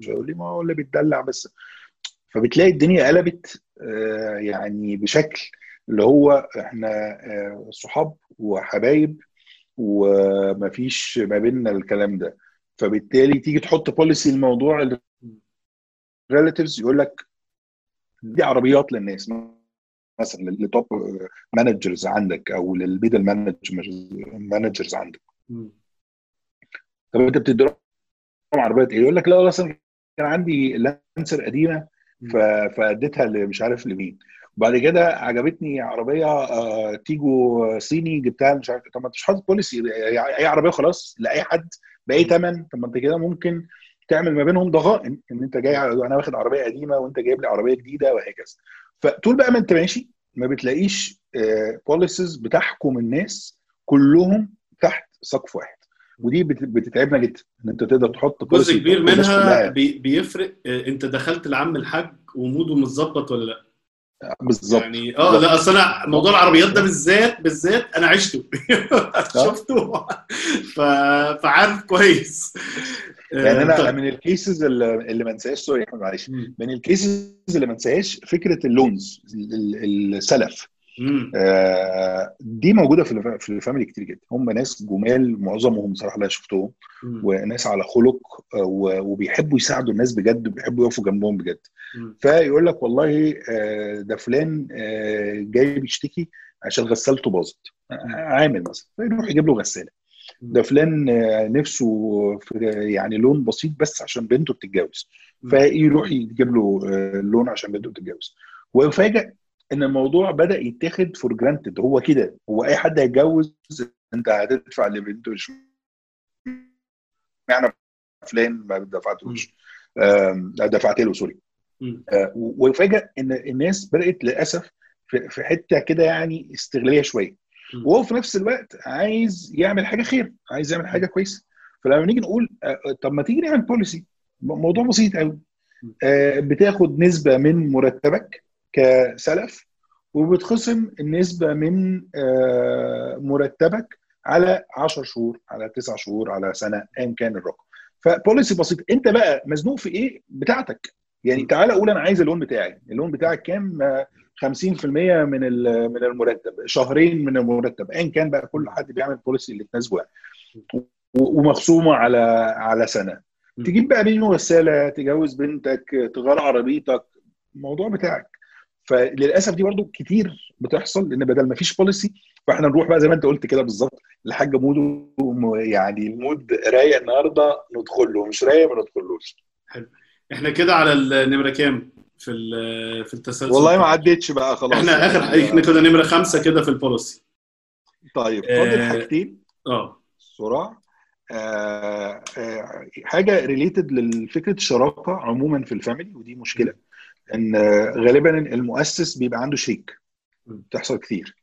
يقول لي ما هو اللي بيتدلع بس. فبتلاقي الدنيا قلبت آه، يعني بشكل اللي هو إحنا آه، صحاب وحبايب ومفيش ما بيننا الكلام ده. فبالتالي تيجي تحط policy الموضوع ال relatives يقول لك دي عربيات للناس. مثلا لل top managers عندك أو لل middle managers عندك. طب أنت بتدي لهم عربيات إيه؟ يقول لك لا أصلاً كان عندي لانسر قديمة فأديتها مش عارف لمين. وبعد كده عجبتني عربية آه، Tiggo صيني جبتها مش عارف. طب ما أنت مش حاطط policy اي عربية خلاص لأي حد بأي ثمن طب ما أنت كده ممكن تعمل ما بينهم ضغائن إن أنت جاي أنا واخد عربية قديمة وأنت جايب لي عربية جديدة وهكذا. فطول بقى ما أنت ماشي ما بتلاقيش policies بتحكم الناس كلهم تحت سقف واحد. ودي بت- بتتعبنا جدا إن أنت تقدر تحط جزء كبير منها بيفرق آه، أنت دخلت لعم الحاج و mood ه متظبط ولا لأ؟ بالظبط. يعني آه لا أصل أنا موضوع العربيات ده بالذات بالذات أنا عشته. شفته. ف... فعارف كويس. يعني آه، أنا طيب. من ال cases اللي اللي ما انساهاش sorry أحمد معلش. من ال cases اللي ما انساهاش فكرة ال loans ال- ال- السلف. آه، دي موجودة في في الفاميلي كتير جدا هم ناس جمال معظمهم بصراحه اللي شفتهم. وناس على خلق آه، وبيحبوا يساعدوا الناس بجد وبيحبوا يقفوا جنبهم بجد. فيقول لك والله آه، ده فلان آه، جاي بيشتكي عشان غسالته باظت آه، عامل مثلا فيروح يجيب له غسالة ده فلان آه، نفسه في يعني لون بسيط بس عشان بنته بتتجوز. فيروح يجيب له آه، لون عشان بنته بتتجوز. ويفاجئ إن الموضوع بدأ يتاخد for granted هو كده هو أي حد هيتجوز أنت هتدفع لبنته مش معنى فلان ما دفعتلوش دفعت له sorry. آه، ويفاجئ إن الناس بدأت للأسف في حتة كده يعني استغلالية شوية. وهو في نفس الوقت عايز يعمل حاجة خير عايز يعمل حاجة كويسة. فلما نيجي نقول آه، طب ما تيجي نعمل policy موضوع بسيط قوي. آه، بتاخد نسبة من مرتبك كسلف وبتخصم النسبة من آه، مرتبك على 10 شهور على 9 شهور على سنة ايا كان الرقم. فبوليسي بسيط. أنت بقى مزنوق في إيه؟ بتاعتك. يعني تعالى قول أنا عايز اللون بتاعي. اللون بتاعك كام؟ آه، 50% من ال- من المرتب شهرين من المرتب ايا كان بقى كل حد بيعمل بوليسي اللي تناسبه ومخصومة على على سنة. تجيب بقى بينه غسالة تجوز بنتك تغير عربيتك الموضوع بتاعك. فللأسف دي برضو كتير بتحصل لأن بدل ما فيش policy فإحنا نروح بقى زي ما أنت قلت كده بالظبط الحاج mood يعني ال mood رايق النهارده ندخل له مش رايق ما ندخلوش. إحنا كده على النمره كام؟ في في التسلسل. والله ما؟ عدتش بقى خلاص. إحنا آخر إحنا كده نمرة خمسة كده في ال policy. طيب فاضل آه، حاجتين. آه. صراع آه، آه، حاجة related لفكرة الشراكة عموما في ال family ودي مشكلة. إن آه، غالبا المؤسس بيبقى عنده شريك. بتحصل كتير.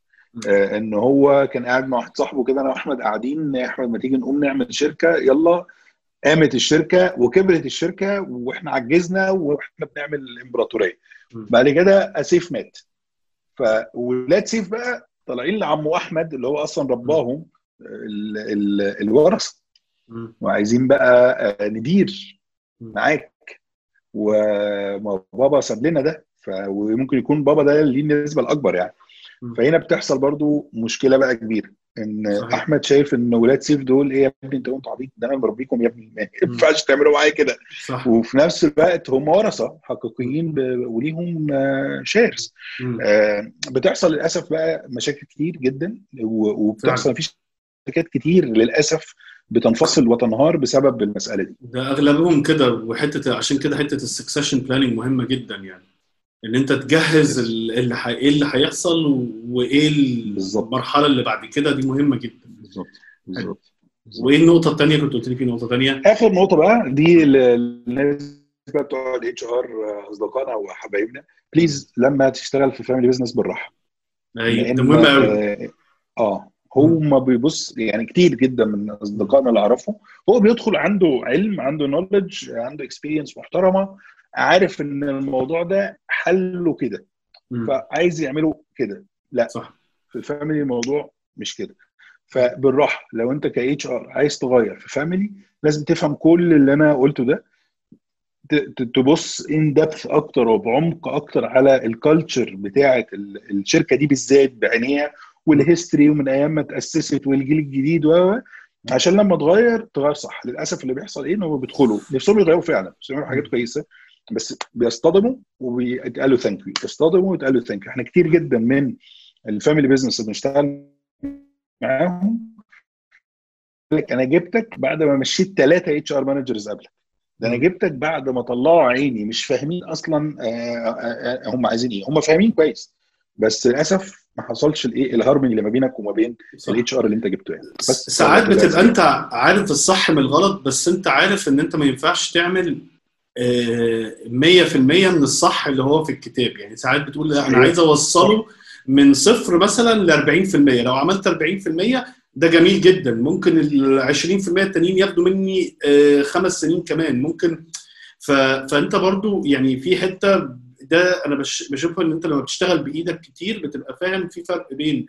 آه، إن هو كان قاعد مع واحد صاحبه كده أنا وأحمد قاعدين يا إحمد ما تيجي نقوم نعمل شركة يلا قامت الشركة وكبرت الشركة وإحنا عجزنا وإحنا بنعمل الإمبراطورية. بعد كده سيف مات فولاد سيف بقى طالعين لعمه أحمد اللي هو أصلا رباهم ال- ال- الورثة مم. وعايزين بقى آه، ندير. معاك وبابا ساب لنا ده. وممكن يكون بابا ده ليه النسبة الأكبر يعني. فهنا بتحصل برضو مشكلة بقى كبيرة إن صحيح. أحمد شايف إن ولاد سيف دول إيه يا ابني أنت أنتوا عبيط ده أنا مربيكم يا ابني ما ينفعش تعملوا معايا كده وفي نفس الوقت هم ورثة حقيقيين. وليهم shares مم. بتحصل للأسف بقى مشاكل كتير جدا. وبتحصل. في شركات كتير للأسف بتنفصل وتنهار بسبب المسألة دي ده أغلبهم كده وحته عشان كده حتة ال succession planning مهمة جدا يعني إن أنت تجهز ال- اللي ح- إيه اللي هيحصل وإيه. المرحلة اللي بعد كده دي مهمة جدا. بالظبط بالظبط وإيه النقطة الثانية كنت قلت لي في نقطه ثانية آخر نقطة بقى دي الناس بقى بتوع ال HR أصدقائنا وحبايبنا please لما تشتغل في family business بالراحة. أيوه ده مهم قوي آه آه، هو ما بيبص يعني كتير جدا من أصدقائنا اللي أعرفه هو بيدخل عنده علم عنده knowledge عنده experience محترمة عارف إن الموضوع ده حله كده. فعايز يعمله كده. لا صح. في ال family الموضوع مش كده. فبالراحة لو أنت ك HR عايز تغير في family لازم تفهم كل اللي أنا قلته ده. تبص in depth أكتر وبعمق أكتر على ال culture بتاعة ال- الشركة دي بالذات بعينيها وال history ومن أيام ما تأسست والجيل الجديد و- عشان لما تغير تغير صح. للأسف اللي بيحصل إيه؟ إن هم بيدخلوا نفسهم يغيروا فعلا بس يعملوا حاجات كويسة. بس بيصطدموا وبيتقالوا thank you يصطدموا ويتقالوا thank you إحنا كتير جدا من ال family business اللي بنشتغل معاهم. لك أنا جبتك بعد ما مشيت ثلاثة HR managers قبلك. ده أنا جبتك بعد ما طلعوا عيني. مش فاهمين أصلا آه، آه، آه، هم عايزين إيه. هم فاهمين كويس. بس للأسف ما حصلش الايه الهارموني اللي ما بينك وما بين. ال HR اللي أنت جبته يعني. بس ساعات بتبقى أنت عارف الصح من الغلط بس أنت عارف إن أنت ما ينفعش تعمل 100% من الصح اللي هو في الكتاب يعني ساعات بتقول لا أنا صحيح. عايز أوصله من صفر مثلا ل 40% لو عملت 40% ده جميل جدا ممكن ال 20% التانيين ياخدوا مني آه، خمس سنين كمان ممكن ف... فأنت برضو يعني في حتة ده أنا بش... بشوفها إن أنت لما بتشتغل بإيدك كتير بتبقى فاهم في فرق بين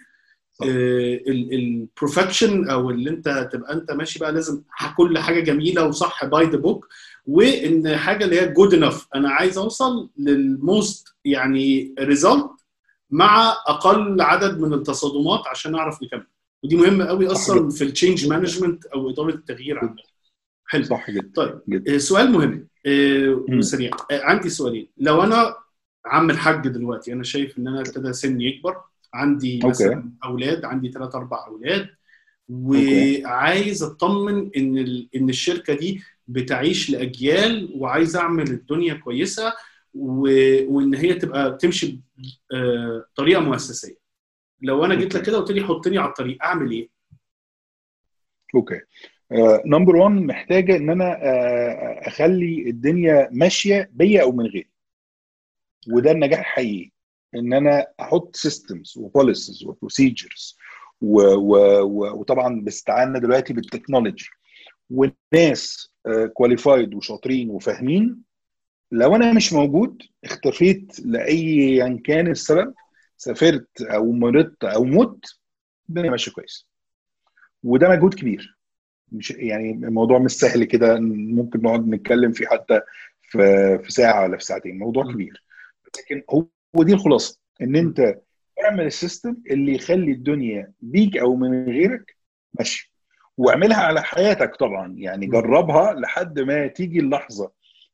صح. ال perfection أو اللي أنت تبقى أنت ماشي بقى لازم كل حاجة جميلة وصح by the book وإن حاجة اللي هي good enough أنا عايز أوصل لل most يعني result مع أقل عدد من التصادمات عشان أعرف نكمل. ودي مهمة قوي أصلا في ال change management أو إدارة التغيير عامة. حلو. صح جدا. طيب جدا. آه، سؤال مهم. آه،. وسريع آه، عندي سؤالين. لو أنا عم الحاج دلوقتي أنا شايف إن أنا ابتدى سني يكبر عندي okay. مثلا أولاد عندي ثلاث أربع أولاد وعايز أطمن إن ال- إن الشركة دي بتعيش لأجيال وعايز أعمل الدنيا كويسة و- وإن هي تبقى تمشي بطريقه مؤسسية. لو أنا جيت لك. كده قلت لي حطني على الطريق أعمل إيه؟ okay. number 1 محتاجة إن أنا آه، أخلي الدنيا ماشية بيا أو من غيري. وده النجاح الحقيقي. إن أنا أحط systems و policies و procedures وطبعا باستعانه دلوقتي بال technology والناس qualified وشاطرين وفاهمين. لو أنا مش موجود اختفيت لايا كان السبب سافرت أو مرضت أو مت الدنيا ماشية كويس. وده مجهود كبير. مش يعني الموضوع مش سهل كده. ممكن نقعد نتكلم فيه حتى في في ساعة ولا في ساعتين. موضوع. كبير. لكن هو دي الخلاصة. إن أنت اعمل ال system اللي يخلي الدنيا بيك أو من غيرك ماشي واعملها على حياتك طبعا يعني. جربها لحد ما تيجي اللحظة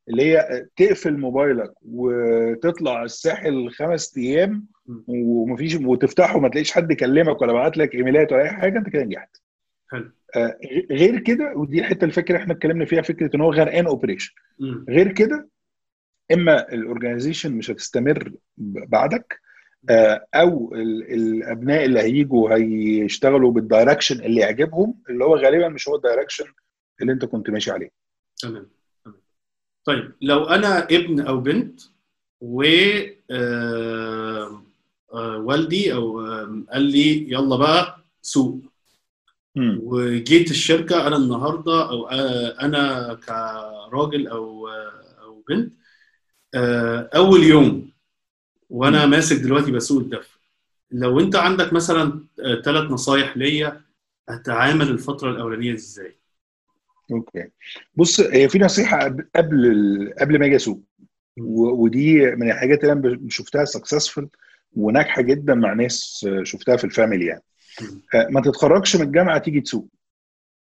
اللي هي تقفل موبايلك وتطلع الساحل خمس أيام. ومفيش وتفتحه ما تلاقيش حد يكلمك ولا بعت لك إيميلات ولا أي حاجة أنت كده نجحت حلو. آه، غير كده ودي الحتة الفكرة إحنا اتكلمنا فيها فكرة إن هو غرقان operation. غير كده إما ال organization مش هتستمر بعدك أو ال- الأبناء اللي هيجوا هيشتغلوا بال direction اللي يعجبهم اللي هو غالبا مش هو ال direction اللي أنت كنت ماشي عليه تمام تمام. طيب لو أنا ابن أو بنت و آه، آه، والدي أو آه، قال لي يلا بقى سوق مم. وجيت الشركة أنا النهارده أو آه، أنا كراجل أو آه، أو بنت آه، أول يوم وأنا ماسك دلوقتي بسوق الدف لو انت عندك مثلا ثلاث نصايح ليا اتعامل الفترة الأولانية إزاي؟ okay. بص هي في نصيحة قبل قبل ما أجي أسوق. ودي من الحاجات اللي أنا شفتها successful وناجحة جدا مع ناس آه، شفتها في ال family يعني. آه، ما تتخرجش من الجامعة تيجي تسوق.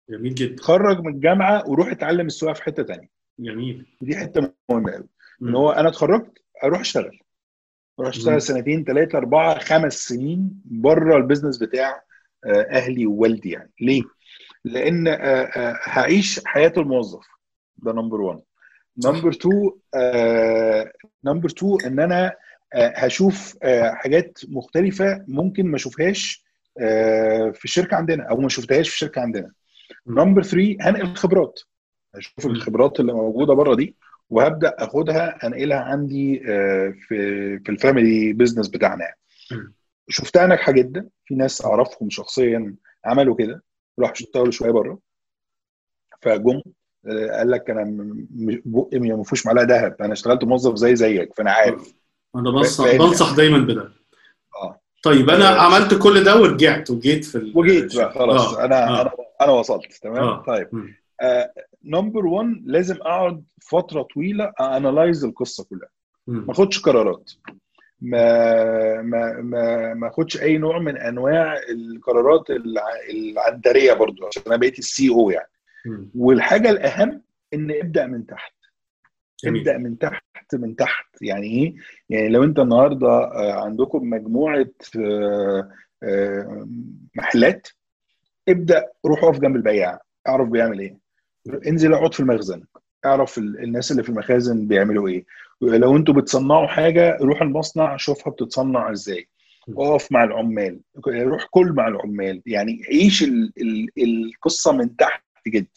جميل جدا. تخرج من الجامعة وروح اتعلم السواقة في حتة تانية. جميل. ودي حتة مهمة قوي إن. هو أنا اتخرجت أروح أشتغل. مم. اشتغل سنتين ثلاثة أربعة خمس سنين بره ال business بتاع آه، أهلي ووالدي يعني ليه؟ لأن آه، آه، هعيش حياة الموظف ده number 1 number 2 number 2 إن أنا هشوف حاجات مختلفة ممكن ما أشوفهاش في الشركة عندنا أو ما شفتهاش في الشركة عندنا. نمبر 3 هنقل خبرات هشوف. الخبرات اللي موجودة بره دي وهبدأ أخدها أنقلها عندي آه، في في ال family business بتاعنا. شفتها ناجحه جدا في ناس أعرفهم شخصيا عملوا كده راحوا اشتغلوا شوية بره فجم آه، قال لك أنا بقي ما فيهوش معلقة ذهب أنا اشتغلت موظف زي زيك فأنا عارف أنا بنصح بنصح دايما بده آه طيب أنا آه. عملت كل ده ورجعت وجيت في ال- وجيت بقى خلاص آه. أنا آه. أنا أنا وصلت تمام آه. طيب مم. نمبر 1 لازم أقعد فترة طويلة analyze القصة كلها. ما أخدش قرارات. ما ما ما ما أخدش أي نوع من أنواع القرارات الع- العنتريه برضو عشان أنا بقيت ال CEO يعني. والحاجة الأهم إن ابدأ من تحت. جميل. ابدأ من تحت من تحت. يعني إيه؟ يعني لو أنت النهارده آه، عندكم مجموعة آه، آه، محلات ابدأ روح اقف جنب البياع. اعرف بيعمل إيه. انزل اقعد في المخزن اعرف ال- الناس اللي في المخازن بيعملوا إيه. لو أنتوا بتصنعوا حاجة روح المصنع شوفها بتتصنع إزاي. اقف مع العمال روح كل مع العمال. يعني عيش ال ال القصة من تحت جدا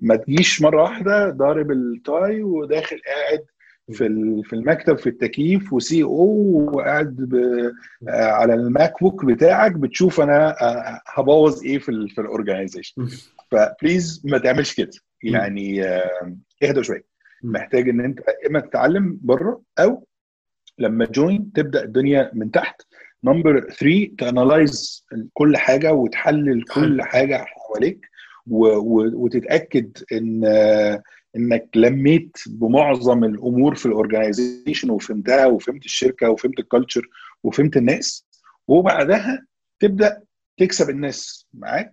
ما تجيش مرة واحدة ضارب التاي وداخل قاعد في في المكتب في التكييف و CEO وقاعد على ال MacBook بتاعك بتشوف أنا هبوظ إيه في ال organization ف please ما تعملش كده. يعني آه، اهدى شوية. محتاج إن أنت إما تتعلم بره أو لما join تبدأ الدنيا من تحت. نمبر 3 ت analyze كل حاجة وتحلل كل حاجة حواليك وتتأكد إن آه، إنك لميت بمعظم الأمور في ال organization وفهمتها وفهمت الشركة وفهمت ال culture وفهمت الناس. وبعدها تبدأ تكسب الناس معاك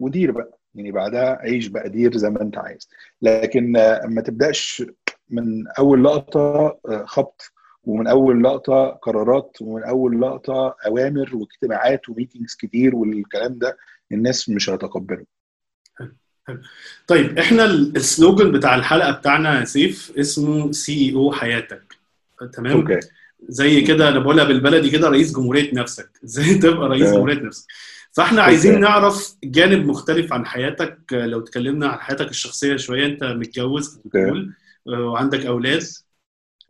ودير بقى. يعني بعدها عيش بقى دير زي ما انت عايز. لكن آه، ما تبدأش من أول لقطة آه، خبط ومن أول لقطة قرارات ومن أول لقطة أوامر واجتماعات و meetings كتير والكلام ده الناس مش هتقبله. طيب إحنا ال- ال slogan بتاع الحلقة بتاعنا يا سيف اسمه CEO حياتك. تمام؟ okay. زي كده أنا بقولها بالبلدي كده رئيس جمهورية نفسك. إزاي تبقى رئيس. جمهورية نفسك. فاحنا عايزين. نعرف جانب مختلف عن حياتك. لو اتكلمنا عن حياتك الشخصية شوية انت متجوز. بتقول آه، وعندك أولاد.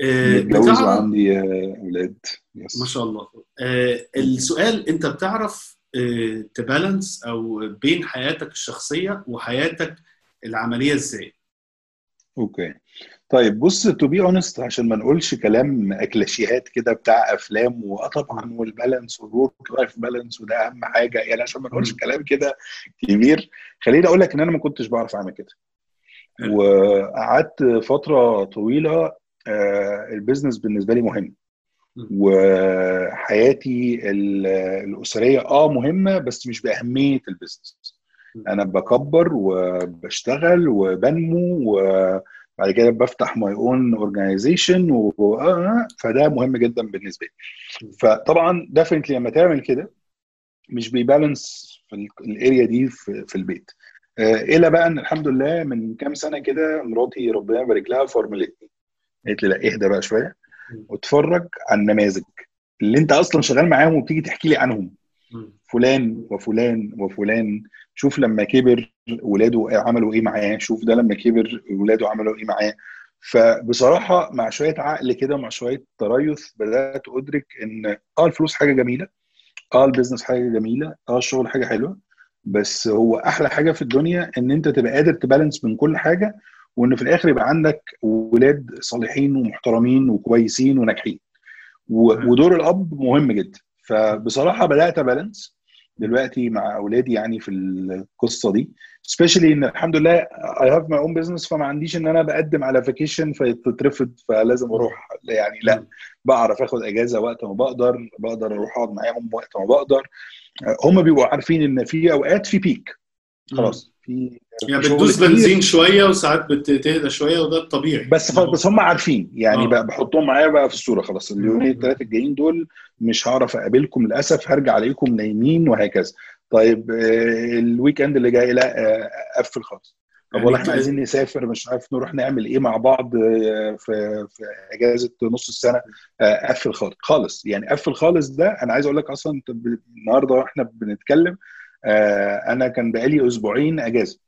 آه، متجوز بتعرف- وعندي آه، أولاد. yes ما شاء الله. آه، السؤال انت بتعرف آه، ت balance أو بين حياتك الشخصية وحياتك العملية إزاي؟ okay. طيب بص to be honest عشان ما نقولش كلام اكلاشيهات كده بتاع أفلام وآه طبعا وال balance وال work life balance وده أهم حاجة يعني عشان ما نقولش. كلام كده كبير خليني أقول لك إن أنا ما كنتش بعرف أعمل كده. وقعدت فترة طويلة آه، ال business بالنسبة لي مهم. وحياتي ال- الأسرية آه مهمة بس مش بأهمية ال business. أنا بكبر وبشتغل وبنمو وبعد كده بفتح my own organization فده مهم جدا بالنسبة لي. فطبعا definitely لما تعمل كده مش بي balance في ال- ال area دي في, في البيت. آه، إلى بقى إن الحمد لله من كام سنة كده مراتي ربنا يبارك لها formatتني قالت لي لا اهدى بقى شوية. واتفرج على النماذج. اللي انت أصلا شغال معاهم وبتيجي تحكي لي عنهم. فلان وفلان وفلان. شوف لما كبر ولاده عملوا إيه معاه شوف ده لما كبر ولاده عملوا إيه معاه. فبصراحة مع شوية عقل كده مع شوية تريث بدأت أدرك إن آه الفلوس حاجة جميلة آه ال business حاجة جميلة آه الشغل حاجة حلوة بس هو أحلى حاجة في الدنيا إن أنت تبقى قادر ت balance من كل حاجة وإن في الآخر يبقى عندك ولاد صالحين ومحترمين وكويسين وناجحين. ودور الأب مهم جدا. فبصراحة بدأت balance دلوقتي مع أولادي يعني في القصة دي. specially إن الحمد لله I have my own business فما عنديش إن أنا بقدم على vacation فتترفض فلازم أروح. يعني لا بعرف آخد أجازة وقت ما بقدر بقدر أروح أقعد معاهم وقت ما بقدر. هم بيبقوا عارفين إن في أوقات في peak خلاص. في يعني بتدوس. بنزين شوية وساعات بتهدى شوية وده الطبيعي. بس ف... بس هم عارفين. يعني آه. بقى بحطهم معايا بقى في الصورة. خلاص اليومين. الثلاثه الجايين دول مش هعرف أقابلكم للأسف. هرجع ألاقيكم نايمين وهكذا. طيب آه، الويك إند اللي جاي لا آه، قفل خالص. طب يعني والله إحنا عايزين نسافر مش عارف نروح نعمل إيه مع بعض آه، في في أجازة نص السنة. آه، قفل خالص. خالص. يعني قفل خالص ده أنا عايز أقول لك أصلا النهارده وإحنا بنتكلم آه، أنا كان بقالي أسبوعين أجازة.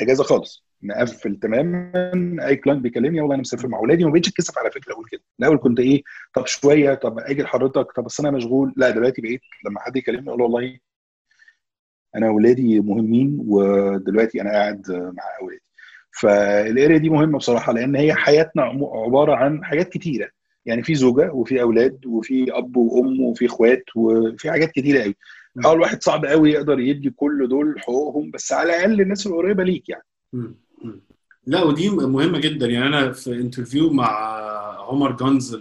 أجازة خالص. نقفل تماما. أي كلاينت بيكلمني والله أنا مسافر مع أولادي. وما بقتش أتكسف على فكرة أقول كده. الأول كنت إيه طب شوية طب أجي لحضرتك طب بس أنا مشغول. لا دلوقتي بقيت لما حد يكلمني أقول له والله أنا اولادي مهمين ودلوقتي أنا قاعد مع أولادي. فالآريا دي مهمة بصراحة لأن هي حياتنا عبارة عن حاجات كتيرة. يعني في زوجة وفي أولاد وفي أب وأم وفي إخوات وفي حاجات كتيرة قوي أول واحد صعب قوي يقدر يدي كل دول حقوقهم بس على الأقل الناس القريبة ليك يعني. لا ودي مهمة جدا. يعني أنا في interview مع عمر جانز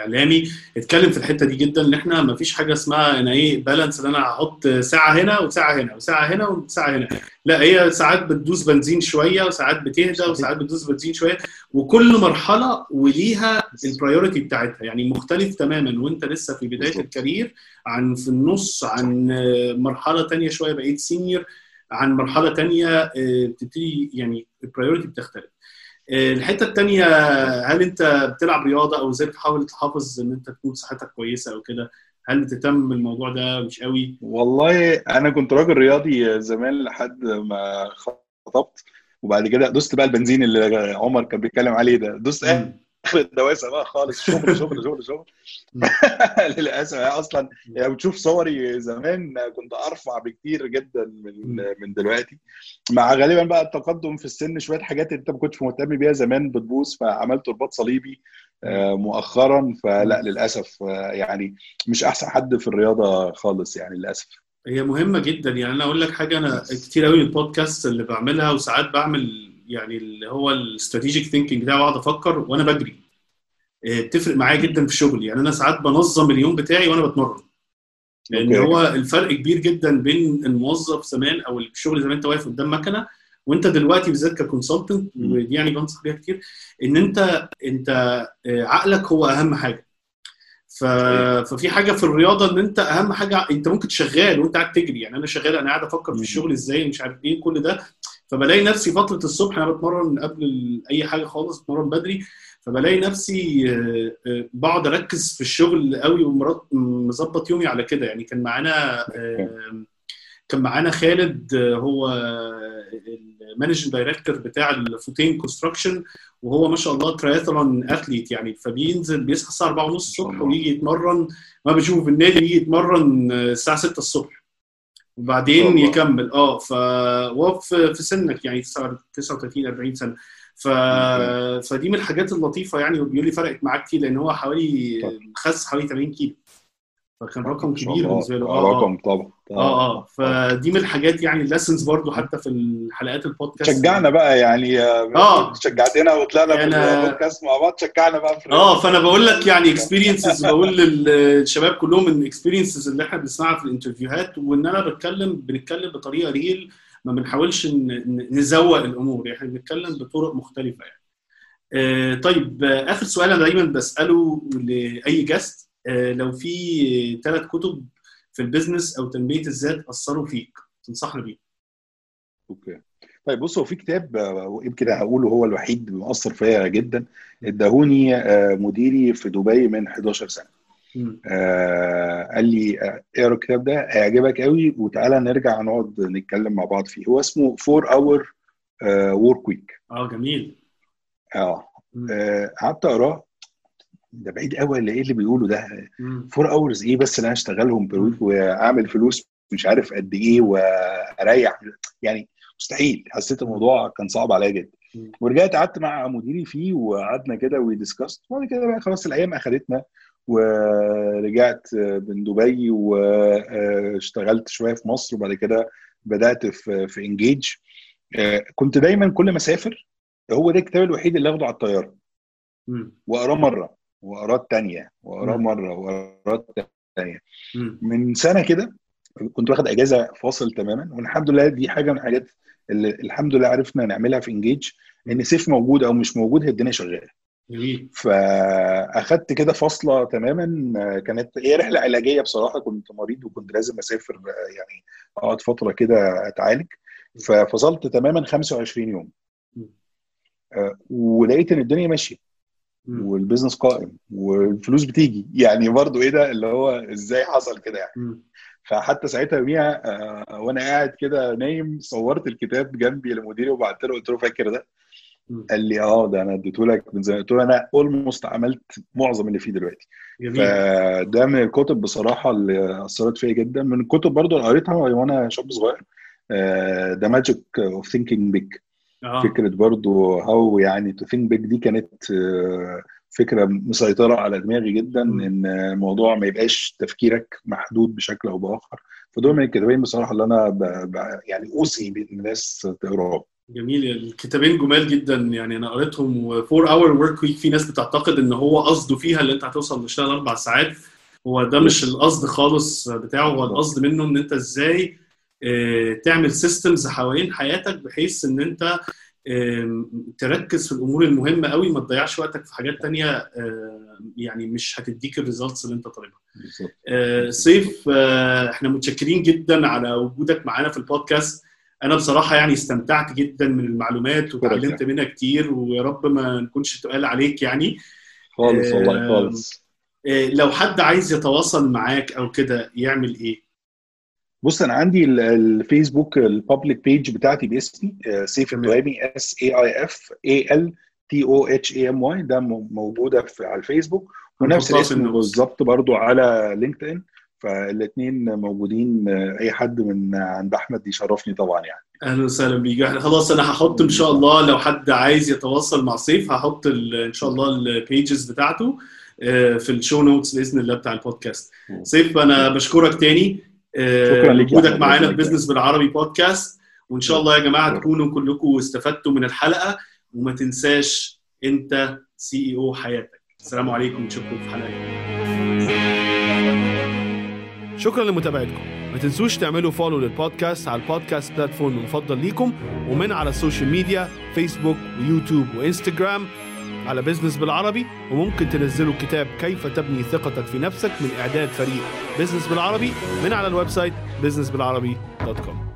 إعلامي اتكلم في الحتة دي جدا إن إحنا ما فيش حاجة اسمها أنا إيه balance إن أنا هحط ساعة هنا وساعة هنا وساعة هنا وساعة هنا. لا هي ساعات بتدوس بنزين شوية وساعات بتهدى وساعات بتدوس بنزين شوية وكل مرحلة وليها ال priority بتاعتها. يعني مختلف تماما وأنت لسه في بداية ال career عن في النص عن مرحلة تانية شوية بقيت senior عن مرحلة تانية بتبتدي يعني ال priority بتختلف. الحتة الثانية هل أنت بتلعب رياضة أو إزاي بتحاول تحافظ إن أنت تكون صحتك كويسة أو كده؟ هل بتهتم بالموضوع ده مش قوي؟ والله أنا كنت راجل رياضي زمان لحد ما خطبت وبعد كده دوست بقى البنزين اللي عمر كان بيتكلم عليه ده. دوست اخر الدواسة بقى خالص. شغل شغل شغل شغل. للأسف أصلا يعني بتشوف صوري زمان كنت أرفع بكتير جدا من من دلوقتي. مع غالبا بقى التقدم في السن شوية حاجات أنت ما كنتش مهتم بيها زمان بتبوظ فعملت رباط صليبي مؤخرا. فلا للأسف يعني مش أحسن حد في الرياضة خالص يعني للأسف. هي مهمة جدا. يعني أنا أقول لك حاجة أنا كتير قوي البودكاست اللي بعملها وساعات بعمل يعني اللي هو ال strategic thinking ده واقعد أفكر وأنا بجري. بتفرق معايا جدا في شغلي. يعني أنا ساعات بنظم اليوم بتاعي وأنا بتمرن. لأن. هو الفرق كبير جدا بين الموظف زمان أو الشغل زمان أنت واقف قدام مكنة وأنت دلوقتي بالذات ك consultant ودي يعني بنصح بيها كتير إن أنت أنت عقلك هو أهم حاجة. ف... ففي حاجة في الرياضة إن أنت أهم حاجة أنت ممكن تشغال وأنت قاعد تجري. يعني أنا شغال أنا قاعد أفكر في الشغل إزاي مش عارف إيه كل ده. فبلاقي نفسي فترة الصبح أنا بتمرن قبل أي حاجة خالص بتمرن بدري فبلاقي نفسي بقعد أركز في الشغل قوي ومظبط يومي على كده. يعني كان معانا كان معانا خالد هو ال managing director بتاع الفوتين construction وهو ما شاء الله triathlon athlete يعني. فبينزل بيصحى الساعة 4 ونص الصبح ويجي يتمرن. ما بشوفه في النادي يجي يتمرن الساعة 6 الصبح. وبعدين الله. يكمل. آه فهو في سنك يعني 39 40 سنة. ف... فدي من الحاجات اللطيفة يعني وبيقول لي فرقت معاه كتير لأن هو حوالي خس حوالي 80 كيلو. فكان رقم كبير بالنسبة له. آه رقم طبعا. آه آه. فدي من الحاجات يعني ال lessons برضو حتى في الحلقات البودكاست شجعنا بقى يعني آه شجعتنا وطلعنا في البودكاست مع بعض شجعنا بقى في آه فأنا بقول لك يعني experiences بقول للشباب كلهم من ال experiences اللي إحنا بنسمعها في ال interviewهات وإن أنا بتكلم بنتكلم بطريقة real ما بنحاولش نزوق الأمور. يعني إحنا بنتكلم بطرق مختلفة يعني. آه طيب آخر سؤال أنا دايما بسأله لأي guest آه لو في ثلاث كتب في ال business أو تنميه الذات أثروا فيك تنصحنا بيه okay. طيب بص هو في كتاب يمكن هقوله هو الوحيد مؤثر فيا جدا. اداهوني مديري في دبي من 11 سنة. آه قال لي اقرأ الكتاب ده هيعجبك قوي وتعالى نرجع نقعد نتكلم مع بعض فيه. هو اسمه 4 hour work week آه جميل. آه قعدت أقرأه. ده بعيد قوي اللي إيه اللي بيقوله ده؟ 4 hours إيه بس اللي أنا اشتغلهم per week وأعمل فلوس مش عارف قد إيه وأريح؟ يعني مستحيل حسيت الموضوع كان صعب عليا جدا. ورجعت قعدت مع مديري فيه وقعدنا كده و discussed وبعد كده بقى خلاص الأيام اخذتنا ورجعت من دبي واشتغلت شوية في مصر وبعد كده بدأت في في engage كنت دايما كل ما أسافر هو ده الكتاب الوحيد اللي آخده على الطيارة. وأقراه مرة. واقراه الثانية واقراه مرة واقراه الثانية من سنة كده كنت واخد إجازة فاصل تماما والحمد لله دي حاجة من الحاجات اللي الحمد لله عرفنا نعملها في انجيج إن سيف موجود أو مش موجود هي الدنيا شغالة. فأخدت كده فاصلة تماما كانت هي رحلة علاجية بصراحة كنت مريض وكنت لازم أسافر يعني أقعد فترة كده أتعالج. ففصلت تماما 25 يوم. ولقيت إن الدنيا ماشية. وال business قائم والفلوس بتيجي. يعني برضو إيه ده؟ اللي هو إزاي حصل كده يعني؟ فحتى ساعتها يوميها آه، وأنا قاعد كده نايم صورت الكتاب جنبي لمديري وبعت له قلت له فاكر ده. قال لي آه ده أنا اديته لك من زمان. قلت له أنا almost عملت معظم اللي فيه دلوقتي. جميل. فده من الكتب بصراحة اللي أثرت فيا جدا. من الكتب برضو اللي قريتها وأنا شاب صغير the magic of thinking big آه. فكرة برضو how يعني to think big دي كانت آه، فكرة مسيطرة على دماغي جدا مم. إن الموضوع ما يبقاش تفكيرك محدود بشكل أو بآخر. فدول من الكتابين بصراحة اللي أنا ب... ب... يعني اوصي بالناس تقرأهم. جميل. الكتابين جمال جدا. يعني أنا قريتهم و 4 hour work week في ناس بتعتقد إن هو قصده فيها اللي أنت هتوصل تشتغل أربع ساعات. هو ده مش القصد خالص بتاعه. هو القصد منه إن أنت إزاي آه، تعمل systems حوالين حياتك بحيث إن أنت تركز في الأمور المهمة قوي ما تضيعش وقتك في حاجات تانية آه، يعني مش هتديك ال results اللي أنت طالبها. آه، سيف آه، إحنا متشكرين جدا على وجودك معانا في البودكاست أنا بصراحة يعني استمتعت جدا من المعلومات وتعلمت منها كتير ويا رب ما نكونش تقلنا عليك يعني. خالص والله آه، خالص. آه، لو حد عايز يتواصل معاك أو كده يعمل إيه؟ بص أنا عندي ال- الفيسبوك ال public page بتاعتي باسمي آه، سيف. التهامي S A I F E L T O H A M Y ده موجودة في على الفيسبوك. ونفس الاسم. بالظبط برضو على لينكد ان فالاثنين موجودين آه، أي حد من عند أحمد يشرفني طبعا يعني. أهلا وسهلا بيك. إحنا خلاص أنا هحط إن شاء الله لو حد عايز يتواصل مع سيف هحط إن شاء الله ال pages بتاعته آه، في ال show notes بإذن الله بتاع البودكاست. سيف أنا بشكرك تاني. وجودك معانا في بزنس بالعربي بودكاست وإن شاء الله يا جماعة. تكونوا كلكم استفدتوا من الحلقة وما تنساش أنت CEO حياتك. السلام عليكم نشوفكم في حلقة. شكرا لمتابعتكم. ما تنسوش تعملوا follow للبودكاست على ال podcast platform المفضل ليكم ومن على ال social media فيسبوك ويوتيوب وإنستجرام. على بزنس بالعربي وممكن تنزلوا كتاب كيف تبني ثقتك في نفسك من إعداد فريق. بزنس بالعربي من على ال website businessbilarabi.com